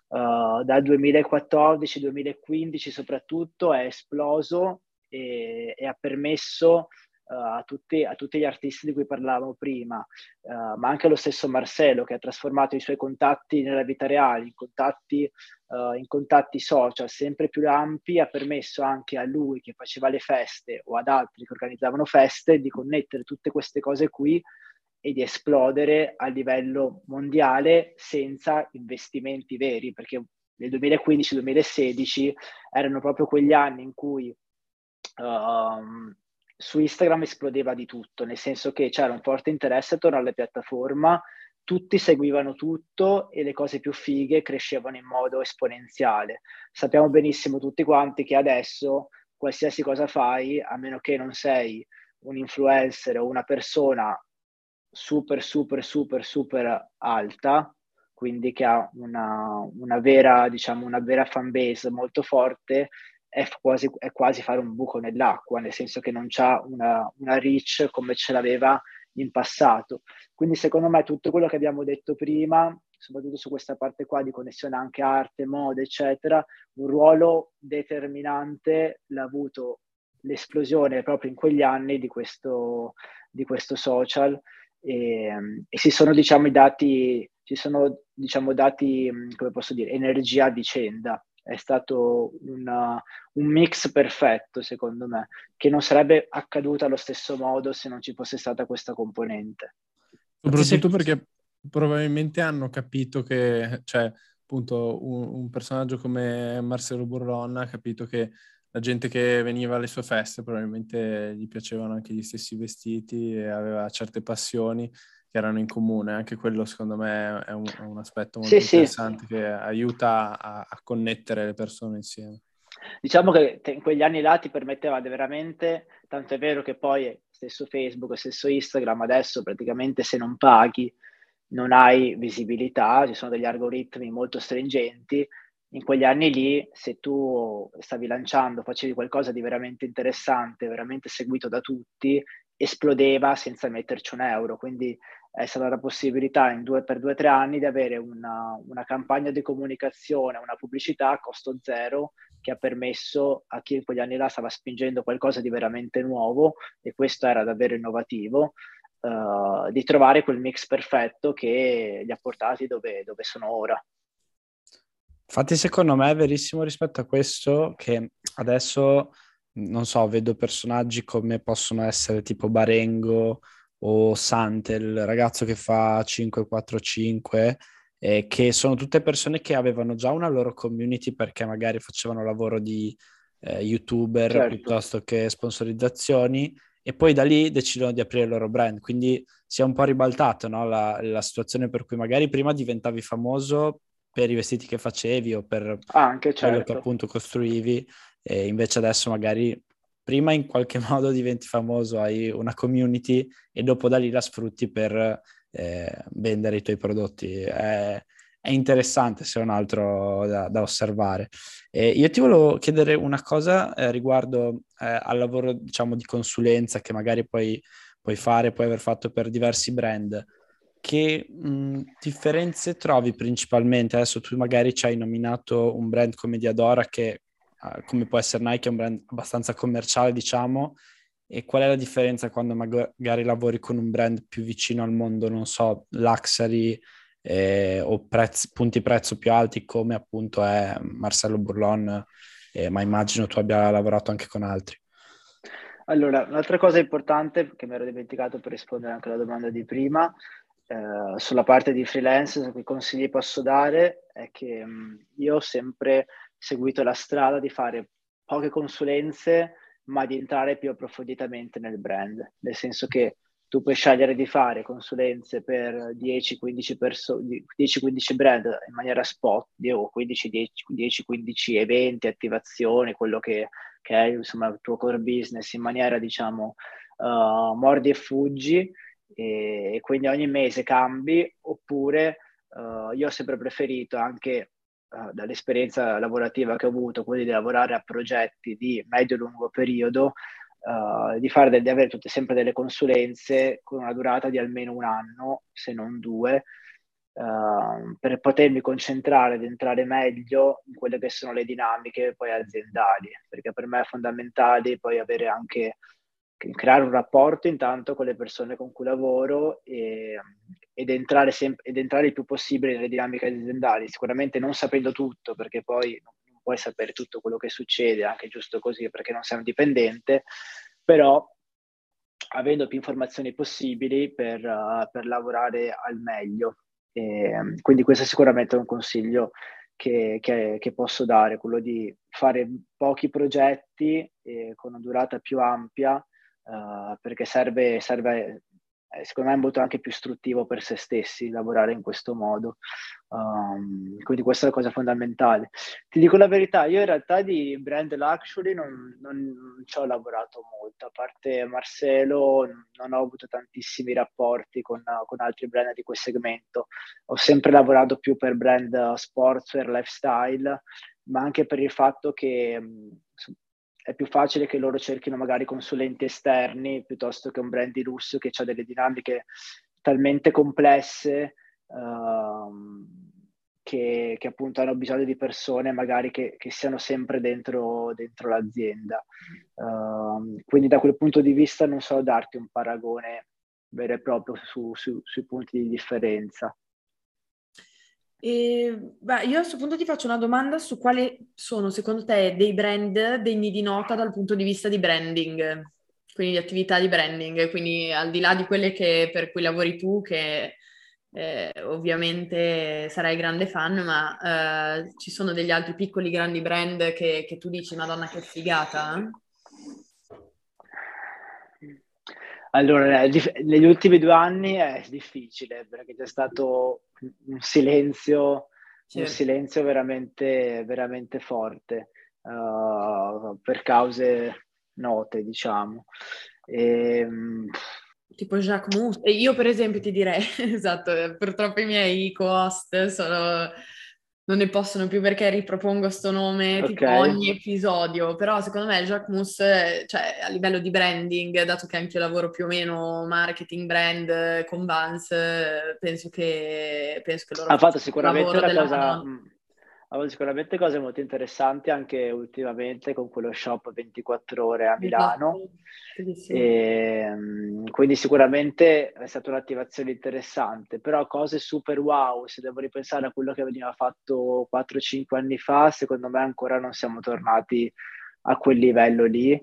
Uh, dal 2014-2015 soprattutto è esploso e, e ha permesso a, tutti, a, tutti, gli artisti di cui parlavamo prima, uh, ma anche lo stesso Marcello che ha trasformato i suoi contatti nella vita reale in contatti, uh, in contatti social sempre più ampi, ha permesso anche a lui che faceva le feste o ad altri che organizzavano feste di connettere tutte queste cose qui e di esplodere a livello mondiale senza investimenti veri, perché nel 2015-2016 erano proprio quegli anni in cui uh, su Instagram esplodeva di tutto, nel senso che c'era un forte interesse attorno alla piattaforma, tutti seguivano tutto e le cose più fighe crescevano in modo esponenziale. Sappiamo benissimo tutti quanti che adesso qualsiasi cosa fai, a meno che non sei un influencer o una persona super, super, super, super alta, quindi che ha una, una vera, diciamo, una vera fan base molto forte, è quasi, è quasi fare un buco nell'acqua, nel senso che non c'ha una, una reach come ce l'aveva in passato. Quindi secondo me tutto quello che abbiamo detto prima, soprattutto su questa parte qua di connessione anche arte, moda, eccetera, un ruolo determinante l'ha avuto l'esplosione proprio in quegli anni di questo, di questo social e, e si sono diciamo i dati, ci sono diciamo dati, come posso dire, energia a vicenda è stato una, un mix perfetto, secondo me, che non sarebbe accaduto allo stesso modo se non ci fosse stata questa componente. Soprattutto perché probabilmente hanno capito che, cioè, appunto, un, un personaggio come Marcelo Burron ha capito che la gente che veniva alle sue feste probabilmente gli piacevano anche gli stessi vestiti e aveva certe passioni che erano in comune. Anche quello, secondo me, è un, è un aspetto molto sì, interessante sì. che aiuta a, a, connettere le persone insieme. Diciamo che in quegli anni là ti permetteva veramente, tanto è vero che poi stesso Facebook, stesso Instagram, adesso praticamente se non paghi non hai visibilità, ci sono degli algoritmi molto stringenti, in quegli anni lì, se tu stavi lanciando, facevi qualcosa di veramente interessante, veramente seguito da tutti, esplodeva senza metterci un euro. Quindi è stata la possibilità due, per due o tre anni di avere una, una, campagna di comunicazione, una pubblicità a costo zero che ha permesso a chi in quegli anni là stava spingendo qualcosa di veramente nuovo e questo era davvero innovativo. Uh, di trovare quel mix perfetto che li ha portati dove, dove sono ora. Infatti, secondo me è verissimo rispetto a questo che adesso, non so, vedo personaggi come possono essere tipo Barengo o Santel, il ragazzo che fa 545, eh, che sono tutte persone che avevano già una loro community perché magari facevano lavoro di eh, youtuber certo. piuttosto che sponsorizzazioni e poi da lì decidono di aprire il loro brand. Quindi si è un po' ribaltato no? la, la situazione per cui magari prima diventavi famoso per i vestiti che facevi o per Anche, certo. quello che certo. appunto costruivi e invece adesso magari prima in qualche modo diventi famoso, hai una community e dopo da lì la sfrutti per eh, vendere i tuoi prodotti. È, è interessante se non altro da, da osservare. E io ti volevo chiedere una cosa eh, riguardo eh, al lavoro diciamo di consulenza che magari puoi, puoi fare, puoi aver fatto per diversi brand che mh, differenze trovi principalmente? Adesso tu magari ci hai nominato un brand come Diadora che come può essere Nike è un brand abbastanza commerciale diciamo e qual è la differenza quando magari lavori con un brand più vicino al mondo, non so, luxury eh, o prezzi, punti prezzo più alti come appunto è Marcello Burlon, eh, ma immagino tu abbia lavorato anche con altri. Allora, un'altra cosa importante che mi ero dimenticato per rispondere anche alla domanda di prima eh, sulla parte di freelance, che consigli posso dare, è che mh, mm, io ho sempre seguito la strada di fare poche consulenze, ma di entrare più approfonditamente nel brand, nel senso che tu puoi scegliere di fare consulenze per 10-15, perso- 10-15 brand in maniera spot o 15-10-15 eventi, attivazioni, quello che, che, è insomma, il tuo core business in maniera diciamo uh, mordi e fuggi e, e quindi ogni mese cambi oppure uh, io ho sempre preferito anche uh, dall'esperienza lavorativa che ho avuto, quelli di lavorare a progetti di medio-lungo periodo, uh, di, fare de- di avere tutte sempre delle consulenze con una durata di almeno un anno, se non due, Uh, per potermi concentrare ed entrare meglio in quelle che sono le dinamiche poi aziendali, perché per me è fondamentale poi avere anche creare un rapporto intanto con le persone con cui lavoro e, ed, entrare sem- ed entrare il più possibile nelle dinamiche aziendali, sicuramente non sapendo tutto, perché poi non, puoi sapere tutto quello che succede, anche giusto così, perché non sei un dipendente, però avendo più informazioni possibili per, uh, per lavorare al meglio. E, quindi questo è sicuramente un consiglio che, che, che, posso dare, quello di fare pochi progetti eh, con una durata più ampia uh, perché serve, serve secondo me è molto anche più istruttivo per se stessi lavorare in questo modo. Um, quindi questa è la cosa fondamentale. Ti dico la verità, io in realtà di brand luxury non, non, non ci ho lavorato molto, a parte Marcelo non ho avuto tantissimi rapporti con, con altri brand di quel segmento. Ho sempre lavorato più per brand sportswear, lifestyle, ma anche per il fatto che è più facile che loro cerchino magari consulenti esterni piuttosto che un brand di lusso che ha delle dinamiche talmente complesse uh, che, che, appunto hanno bisogno di persone magari che, che siano sempre dentro, dentro l'azienda. Uh, quindi da quel punto di vista non so darti un paragone vero e proprio su, su, sui punti di differenza. E, beh, io a questo punto ti faccio una domanda su quali sono secondo te dei brand degni di nota dal punto di vista di branding, quindi di attività di branding, quindi al di là di quelle che, per cui lavori tu, che eh, ovviamente sarai grande fan, ma eh, ci sono degli altri piccoli grandi brand che, che tu dici, Madonna che figata? Allora, negli ultimi due anni è difficile perché c'è stato un silenzio, sì. un silenzio veramente, veramente forte uh, per cause note, diciamo. E, ehm, tipo Jacques Mousse. Io per esempio ti direi, esatto, purtroppo i miei co-host sono non ne possono più perché ripropongo sto nome Ok. tipo ogni episodio, però secondo me Jacques Mousse, cioè a livello di branding, dato che anche io lavoro più o meno marketing brand con Vans, penso che, penso che loro Ha fatto sicuramente una cosa, Madonna. Fatto sicuramente cose molto interessanti anche ultimamente con quello shop 24 ore a Milano. Esatto. Sì, sì. E, mh, quindi sicuramente è stata un'attivazione interessante, però cose super wow, se devo ripensare a quello che veniva fatto 4-5 anni fa, secondo me ancora non siamo tornati a quel livello lì,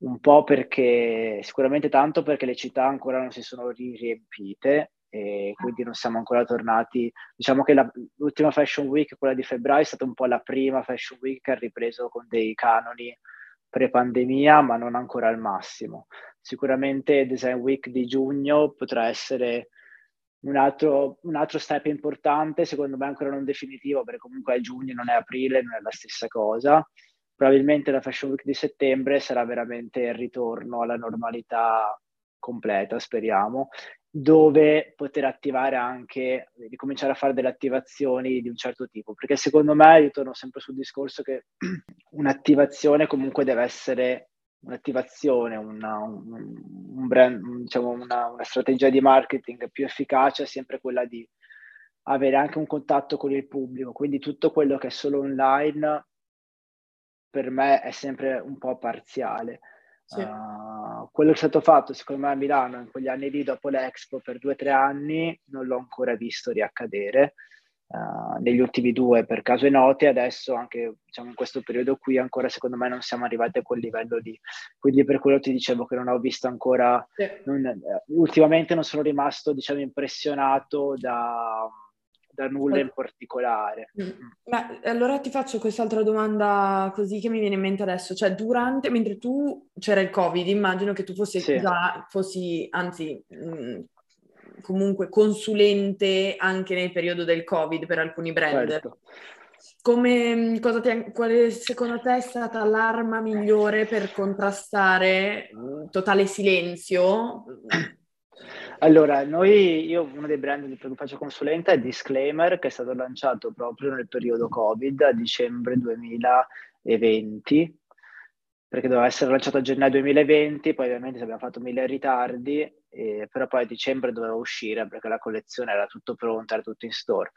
un po' perché sicuramente tanto perché le città ancora non si sono ri- riempite e quindi non siamo ancora tornati. Diciamo che la- l'ultima Fashion Week, quella di febbraio, è stata un po' la prima Fashion Week che ha ripreso con dei canoni pre-pandemia, ma non ancora al massimo. Sicuramente Design Week di giugno potrà essere un altro, un altro step importante, secondo me ancora non definitivo, perché comunque è giugno, non è aprile, non è la stessa cosa. Probabilmente la Fashion Week di settembre sarà veramente il ritorno alla normalità completa, speriamo, dove poter attivare anche, ricominciare a fare delle attivazioni di un certo tipo, perché secondo me, ritorno sempre sul discorso che un'attivazione comunque deve essere un'attivazione, una, un, un brand, diciamo una, una strategia di marketing più efficace è sempre quella di avere anche un contatto con il pubblico, quindi tutto quello che è solo online per me è sempre un po' parziale. Sì. Uh, quello che è stato fatto secondo me a Milano in quegli anni lì dopo l'Expo per due o tre anni non l'ho ancora visto riaccadere. Uh, negli ultimi due per cause note, adesso anche diciamo, in questo periodo qui ancora secondo me non siamo arrivati a quel livello lì. Quindi per quello ti dicevo che non ho visto ancora, Sì. non, eh, ultimamente non sono rimasto diciamo impressionato da, da nulla in particolare. Mm. Ma allora ti faccio quest'altra domanda così che mi viene in mente adesso, cioè durante, mentre tu c'era il Covid, immagino che tu fossi Sì. già, fossi, anzi, mm, comunque consulente anche nel periodo del Covid per alcuni brand. Certo. Come, mm, cosa ti quale secondo te è stata l'arma migliore per contrastare mm, totale silenzio? Allora, noi, io uno dei brand di cui faccio consulente è Disclaimer, che è stato lanciato proprio nel periodo Covid, a dicembre 2020, perché doveva essere lanciato a gennaio 2020, poi ovviamente abbiamo fatto mille ritardi, e- però poi a dicembre doveva uscire perché la collezione era tutto pronta, era tutto in store.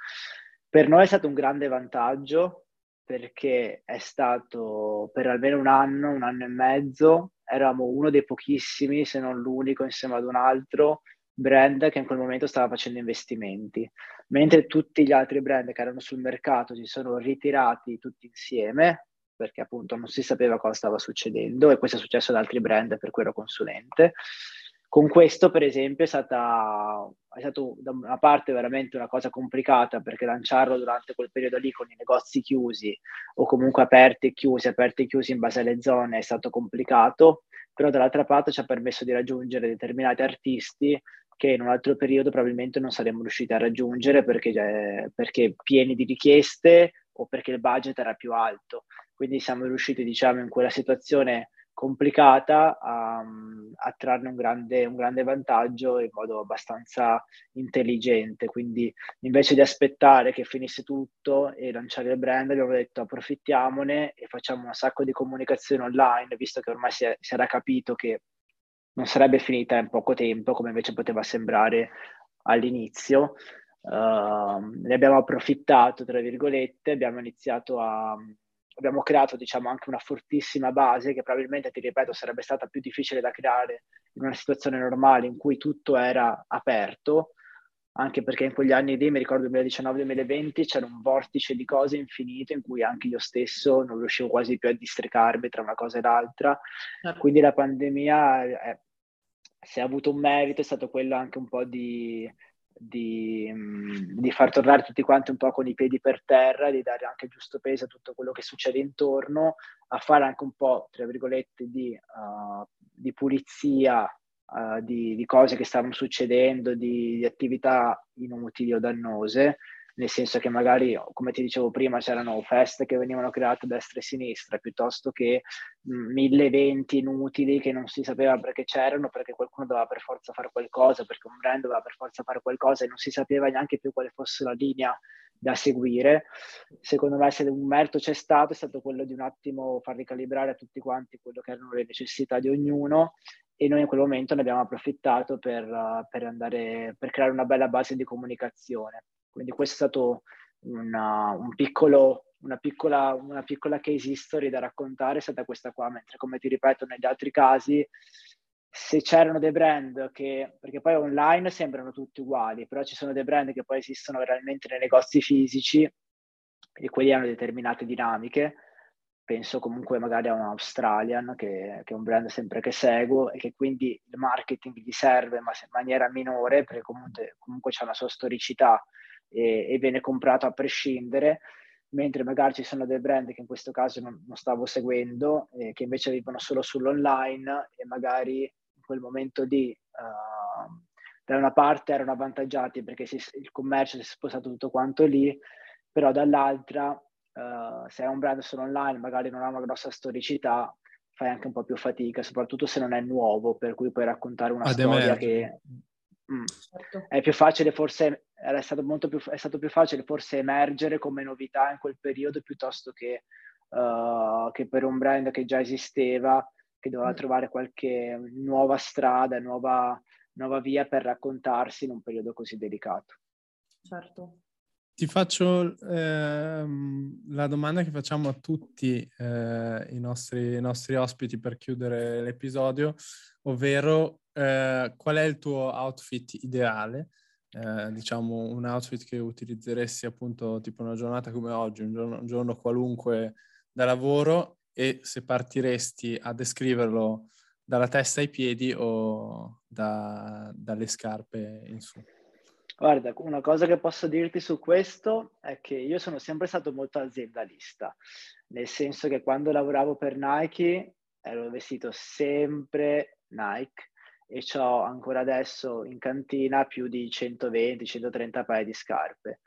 Per noi è stato un grande vantaggio perché è stato per almeno un anno, un anno e mezzo, eravamo uno dei pochissimi, se non l'unico, insieme ad un altro brand che in quel momento stava facendo investimenti, mentre tutti gli altri brand che erano sul mercato si sono ritirati tutti insieme perché appunto non si sapeva cosa stava succedendo e questo è successo ad altri brand per cui ero consulente. Con questo, per esempio, è stata, è stato da una parte veramente una cosa complicata perché lanciarlo durante quel periodo lì con i negozi chiusi o comunque aperti e chiusi, aperti e chiusi in base alle zone è stato complicato, però dall'altra parte ci ha permesso di raggiungere determinati artisti che in un altro periodo probabilmente non saremmo riusciti a raggiungere perché, perché pieni di richieste o perché il budget era più alto. Quindi siamo riusciti, diciamo, in quella situazione complicata a, a trarne un grande, un grande vantaggio in modo abbastanza intelligente. Quindi invece di aspettare che finisse tutto e lanciare il brand, abbiamo detto approfittiamone e facciamo un sacco di comunicazione online, visto che ormai si, è, si era capito che non sarebbe finita in poco tempo, come invece poteva sembrare all'inizio. Uh, ne abbiamo approfittato, tra virgolette, abbiamo iniziato a, abbiamo creato diciamo anche una fortissima base che probabilmente, ti ripeto, sarebbe stata più difficile da creare in una situazione normale in cui tutto era aperto, anche perché in quegli anni lì, mi ricordo 2019-2020, c'era un vortice di cose infinito in cui anche io stesso non riuscivo quasi più a districarmi tra una cosa e l'altra. Quindi la pandemia, è, se ha avuto un merito, è stato quello anche un po' di di, di, far tornare tutti quanti un po' con i piedi per terra, di dare anche il giusto peso a tutto quello che succede intorno, a fare anche un po', tra virgolette, di, uh, di pulizia uh, di, di, cose che stavano succedendo, di, di, attività inutili o dannose, nel senso che magari, come ti dicevo prima, c'erano feste che venivano create a destra e a sinistra, piuttosto che mille eventi inutili che non si sapeva perché c'erano, perché qualcuno doveva per forza fare qualcosa, perché un brand doveva per forza fare qualcosa e non si sapeva neanche più quale fosse la linea da seguire. Secondo me se un merito c'è stato è stato quello di un attimo far ricalibrare a tutti quanti quello che erano le necessità di ognuno e noi in quel momento ne abbiamo approfittato per, per, andare, per creare una bella base di comunicazione. Quindi questo è stato una, un piccolo, una, piccola, una piccola case history da raccontare, è stata questa qua, mentre come ti ripeto negli altri casi se c'erano dei brand che, perché poi online sembrano tutti uguali, però ci sono dei brand che poi esistono realmente nei negozi fisici e quelli hanno determinate dinamiche. Penso comunque magari a un Australian, che, che, è un brand sempre che seguo e che quindi il marketing gli serve, ma in maniera minore, perché comunque, comunque c'è una sua storicità e, e, viene comprato a prescindere, mentre magari ci sono dei brand che in questo caso non, non stavo seguendo, eh, che invece vivono solo sull'online e magari quel momento lì uh, da una parte erano avvantaggiati perché si, il commercio si è spostato tutto quanto lì, però dall'altra uh, se è un brand solo online magari non ha una grossa storicità, fai anche un po' più fatica, soprattutto se non è nuovo, per cui puoi raccontare una Ad storia emergere. che... Mm, certo. È più facile forse, è stato, molto più, è stato più facile forse emergere come novità in quel periodo piuttosto che, uh, che per un brand che già esisteva che doveva mm. trovare qualche nuova strada, nuova, nuova via per raccontarsi in un periodo così delicato. Certo. Ti faccio ehm, la domanda che facciamo a tutti eh, i, nostri, i, nostri, ospiti per chiudere l'episodio, ovvero eh, qual è il tuo outfit ideale? Eh, diciamo un outfit che utilizzeresti appunto tipo una giornata come oggi, un giorno, un giorno qualunque da lavoro e se partiresti a descriverlo dalla testa ai piedi o da, dalle scarpe in su. Guarda, una cosa che posso dirti su questo è che io sono sempre stato molto aziendalista, nel senso che quando lavoravo per Nike ero vestito sempre Nike e ho ancora adesso in cantina più di 120-130 paia di scarpe.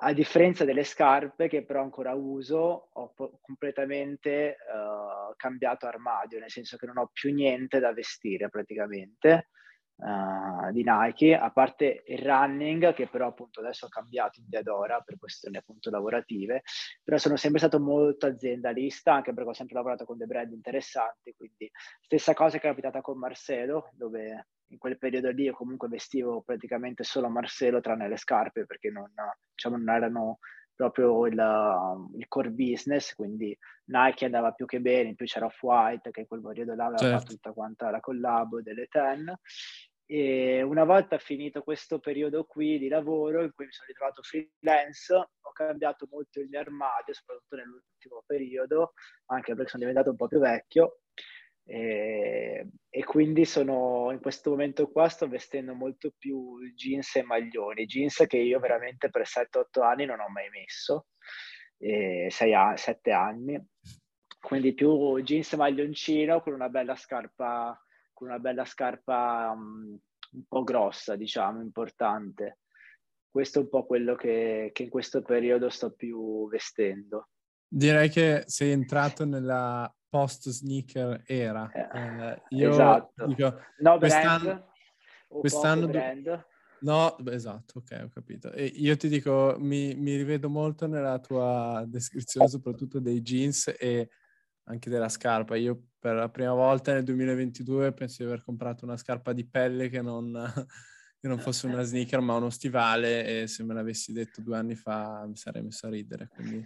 A differenza delle scarpe che però ancora uso, ho po- completamente uh, cambiato armadio, nel senso che non ho più niente da vestire praticamente uh, di Nike, a parte il running che però appunto adesso ho cambiato in Diadora per questioni appunto lavorative, però sono sempre stato molto aziendalista anche perché ho sempre lavorato con dei brand interessanti, quindi stessa cosa è capitata con Marcelo dove in quel periodo lì io comunque vestivo praticamente solo Marcelo tranne le scarpe perché non, diciamo, non erano proprio il, il, core business, quindi Nike andava più che bene, in più c'era Off-White che in quel periodo là aveva certo. fatto tutta quanta la collabo delle Ten. E una volta finito questo periodo qui di lavoro in cui mi sono ritrovato freelance, ho cambiato molto il mio armadio, soprattutto nell'ultimo periodo, anche perché sono diventato un po' più vecchio e, e, quindi sono in questo momento qua sto vestendo molto più jeans e maglioni, jeans che io veramente per 7-8 anni non ho mai messo, 7 anni, quindi più jeans e maglioncino con una bella scarpa, con una bella scarpa um, un po' grossa, diciamo, importante. Questo è un po' quello che, che in questo periodo sto più vestendo. Direi che sei entrato nella post sneaker era. Eh, eh, io esatto. dico, no quest'anno, quest'anno brand. No, esatto, ok, ho capito. E io ti dico, mi, mi, rivedo molto nella tua descrizione, soprattutto dei jeans e anche della scarpa. Io per la prima volta nel 2022 penso di aver comprato una scarpa di pelle che non, che non fosse una sneaker, ma uno stivale e se me l'avessi detto due anni fa mi sarei messo a ridere. Quindi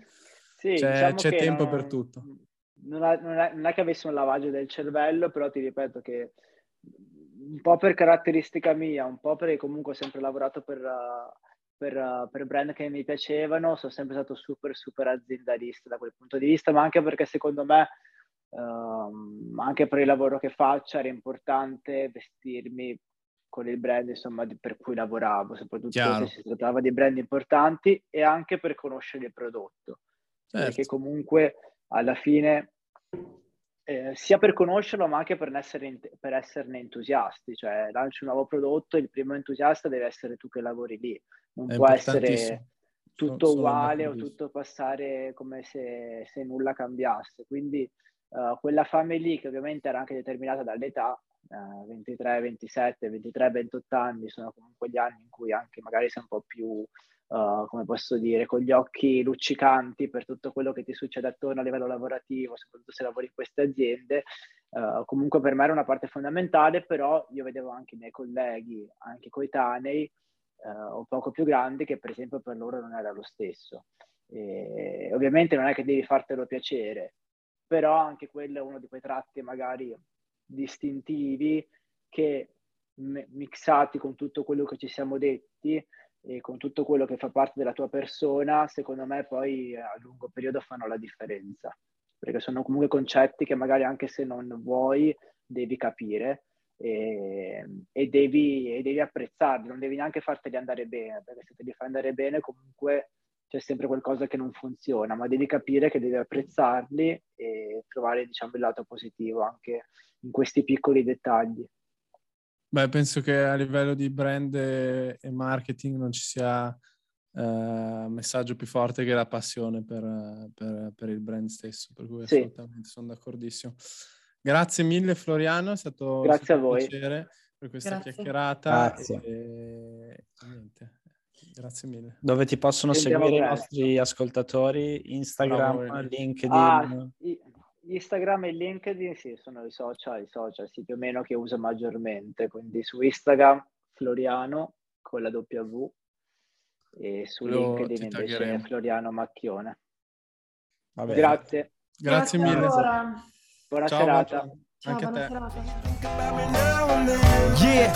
sì, c'è, diciamo c'è tempo non... per tutto non, è, non, è, non è che avessi un lavaggio del cervello, però ti ripeto che un po' per caratteristica mia, un po' perché comunque ho sempre lavorato per, per, per, brand che mi piacevano, sono sempre stato super, super aziendalista da quel punto di vista, ma anche perché secondo me, um, anche per il lavoro che faccio, era importante vestirmi con il brand insomma, per cui lavoravo, soprattutto Chiaro. se si trattava di brand importanti e anche per conoscere il prodotto. Certo. Perché comunque alla fine eh, sia per conoscerlo ma anche per, essere, per, esserne entusiasti, cioè lanci un nuovo prodotto, il primo entusiasta deve essere tu che lavori lì, non È può essere tutto sono, uguale o tutto passare come se, se nulla cambiasse. Quindi uh, quella fame lì, che ovviamente era anche determinata dall'età, uh, 23, 27, 23, 28 anni, sono comunque gli anni in cui anche magari sei un po' più, uh, come posso dire, con gli occhi luccicanti per tutto quello che ti succede attorno a livello lavorativo, soprattutto se lavori in queste aziende. Uh, comunque per me era una parte fondamentale, però io vedevo anche i miei colleghi, anche coetanei, uh, un poco più grandi, che per esempio per loro non era lo stesso. E ovviamente non è che devi fartelo piacere, però anche quello è uno di quei tratti magari distintivi che mixati con tutto quello che ci siamo detti e con tutto quello che fa parte della tua persona, secondo me poi a lungo periodo fanno la differenza, perché sono comunque concetti che magari anche se non vuoi devi capire e, e, devi, e devi apprezzarli, non devi neanche farteli andare bene, perché se te li fai andare bene comunque c'è sempre qualcosa che non funziona, ma devi capire che devi apprezzarli e trovare diciamo, il lato positivo anche in questi piccoli dettagli. Beh, penso che a livello di brand e marketing non ci sia uh, messaggio più forte che la passione per, per, per il brand stesso, per cui sì. assolutamente sono d'accordissimo. Grazie mille Floriano, è stato, Grazie stato a voi. piacere per questa Grazie. chiacchierata. Grazie. E... Niente. Grazie mille. Dove ti possono Sentiamo seguire i nostri ascoltatori? Instagram, Bravo, LinkedIn? Ah, i- Instagram e LinkedIn sì, sono i social, i social sì, più o meno che uso maggiormente, quindi su Instagram Floriano con la W e su Lo- LinkedIn invece taggeremo. Floriano Macchione. Va bene. Grazie, Grazie mille. ancora. buona Ciao, serata. Marco. Ciao, Anche a buona te. serata. about me now and then. Yeah,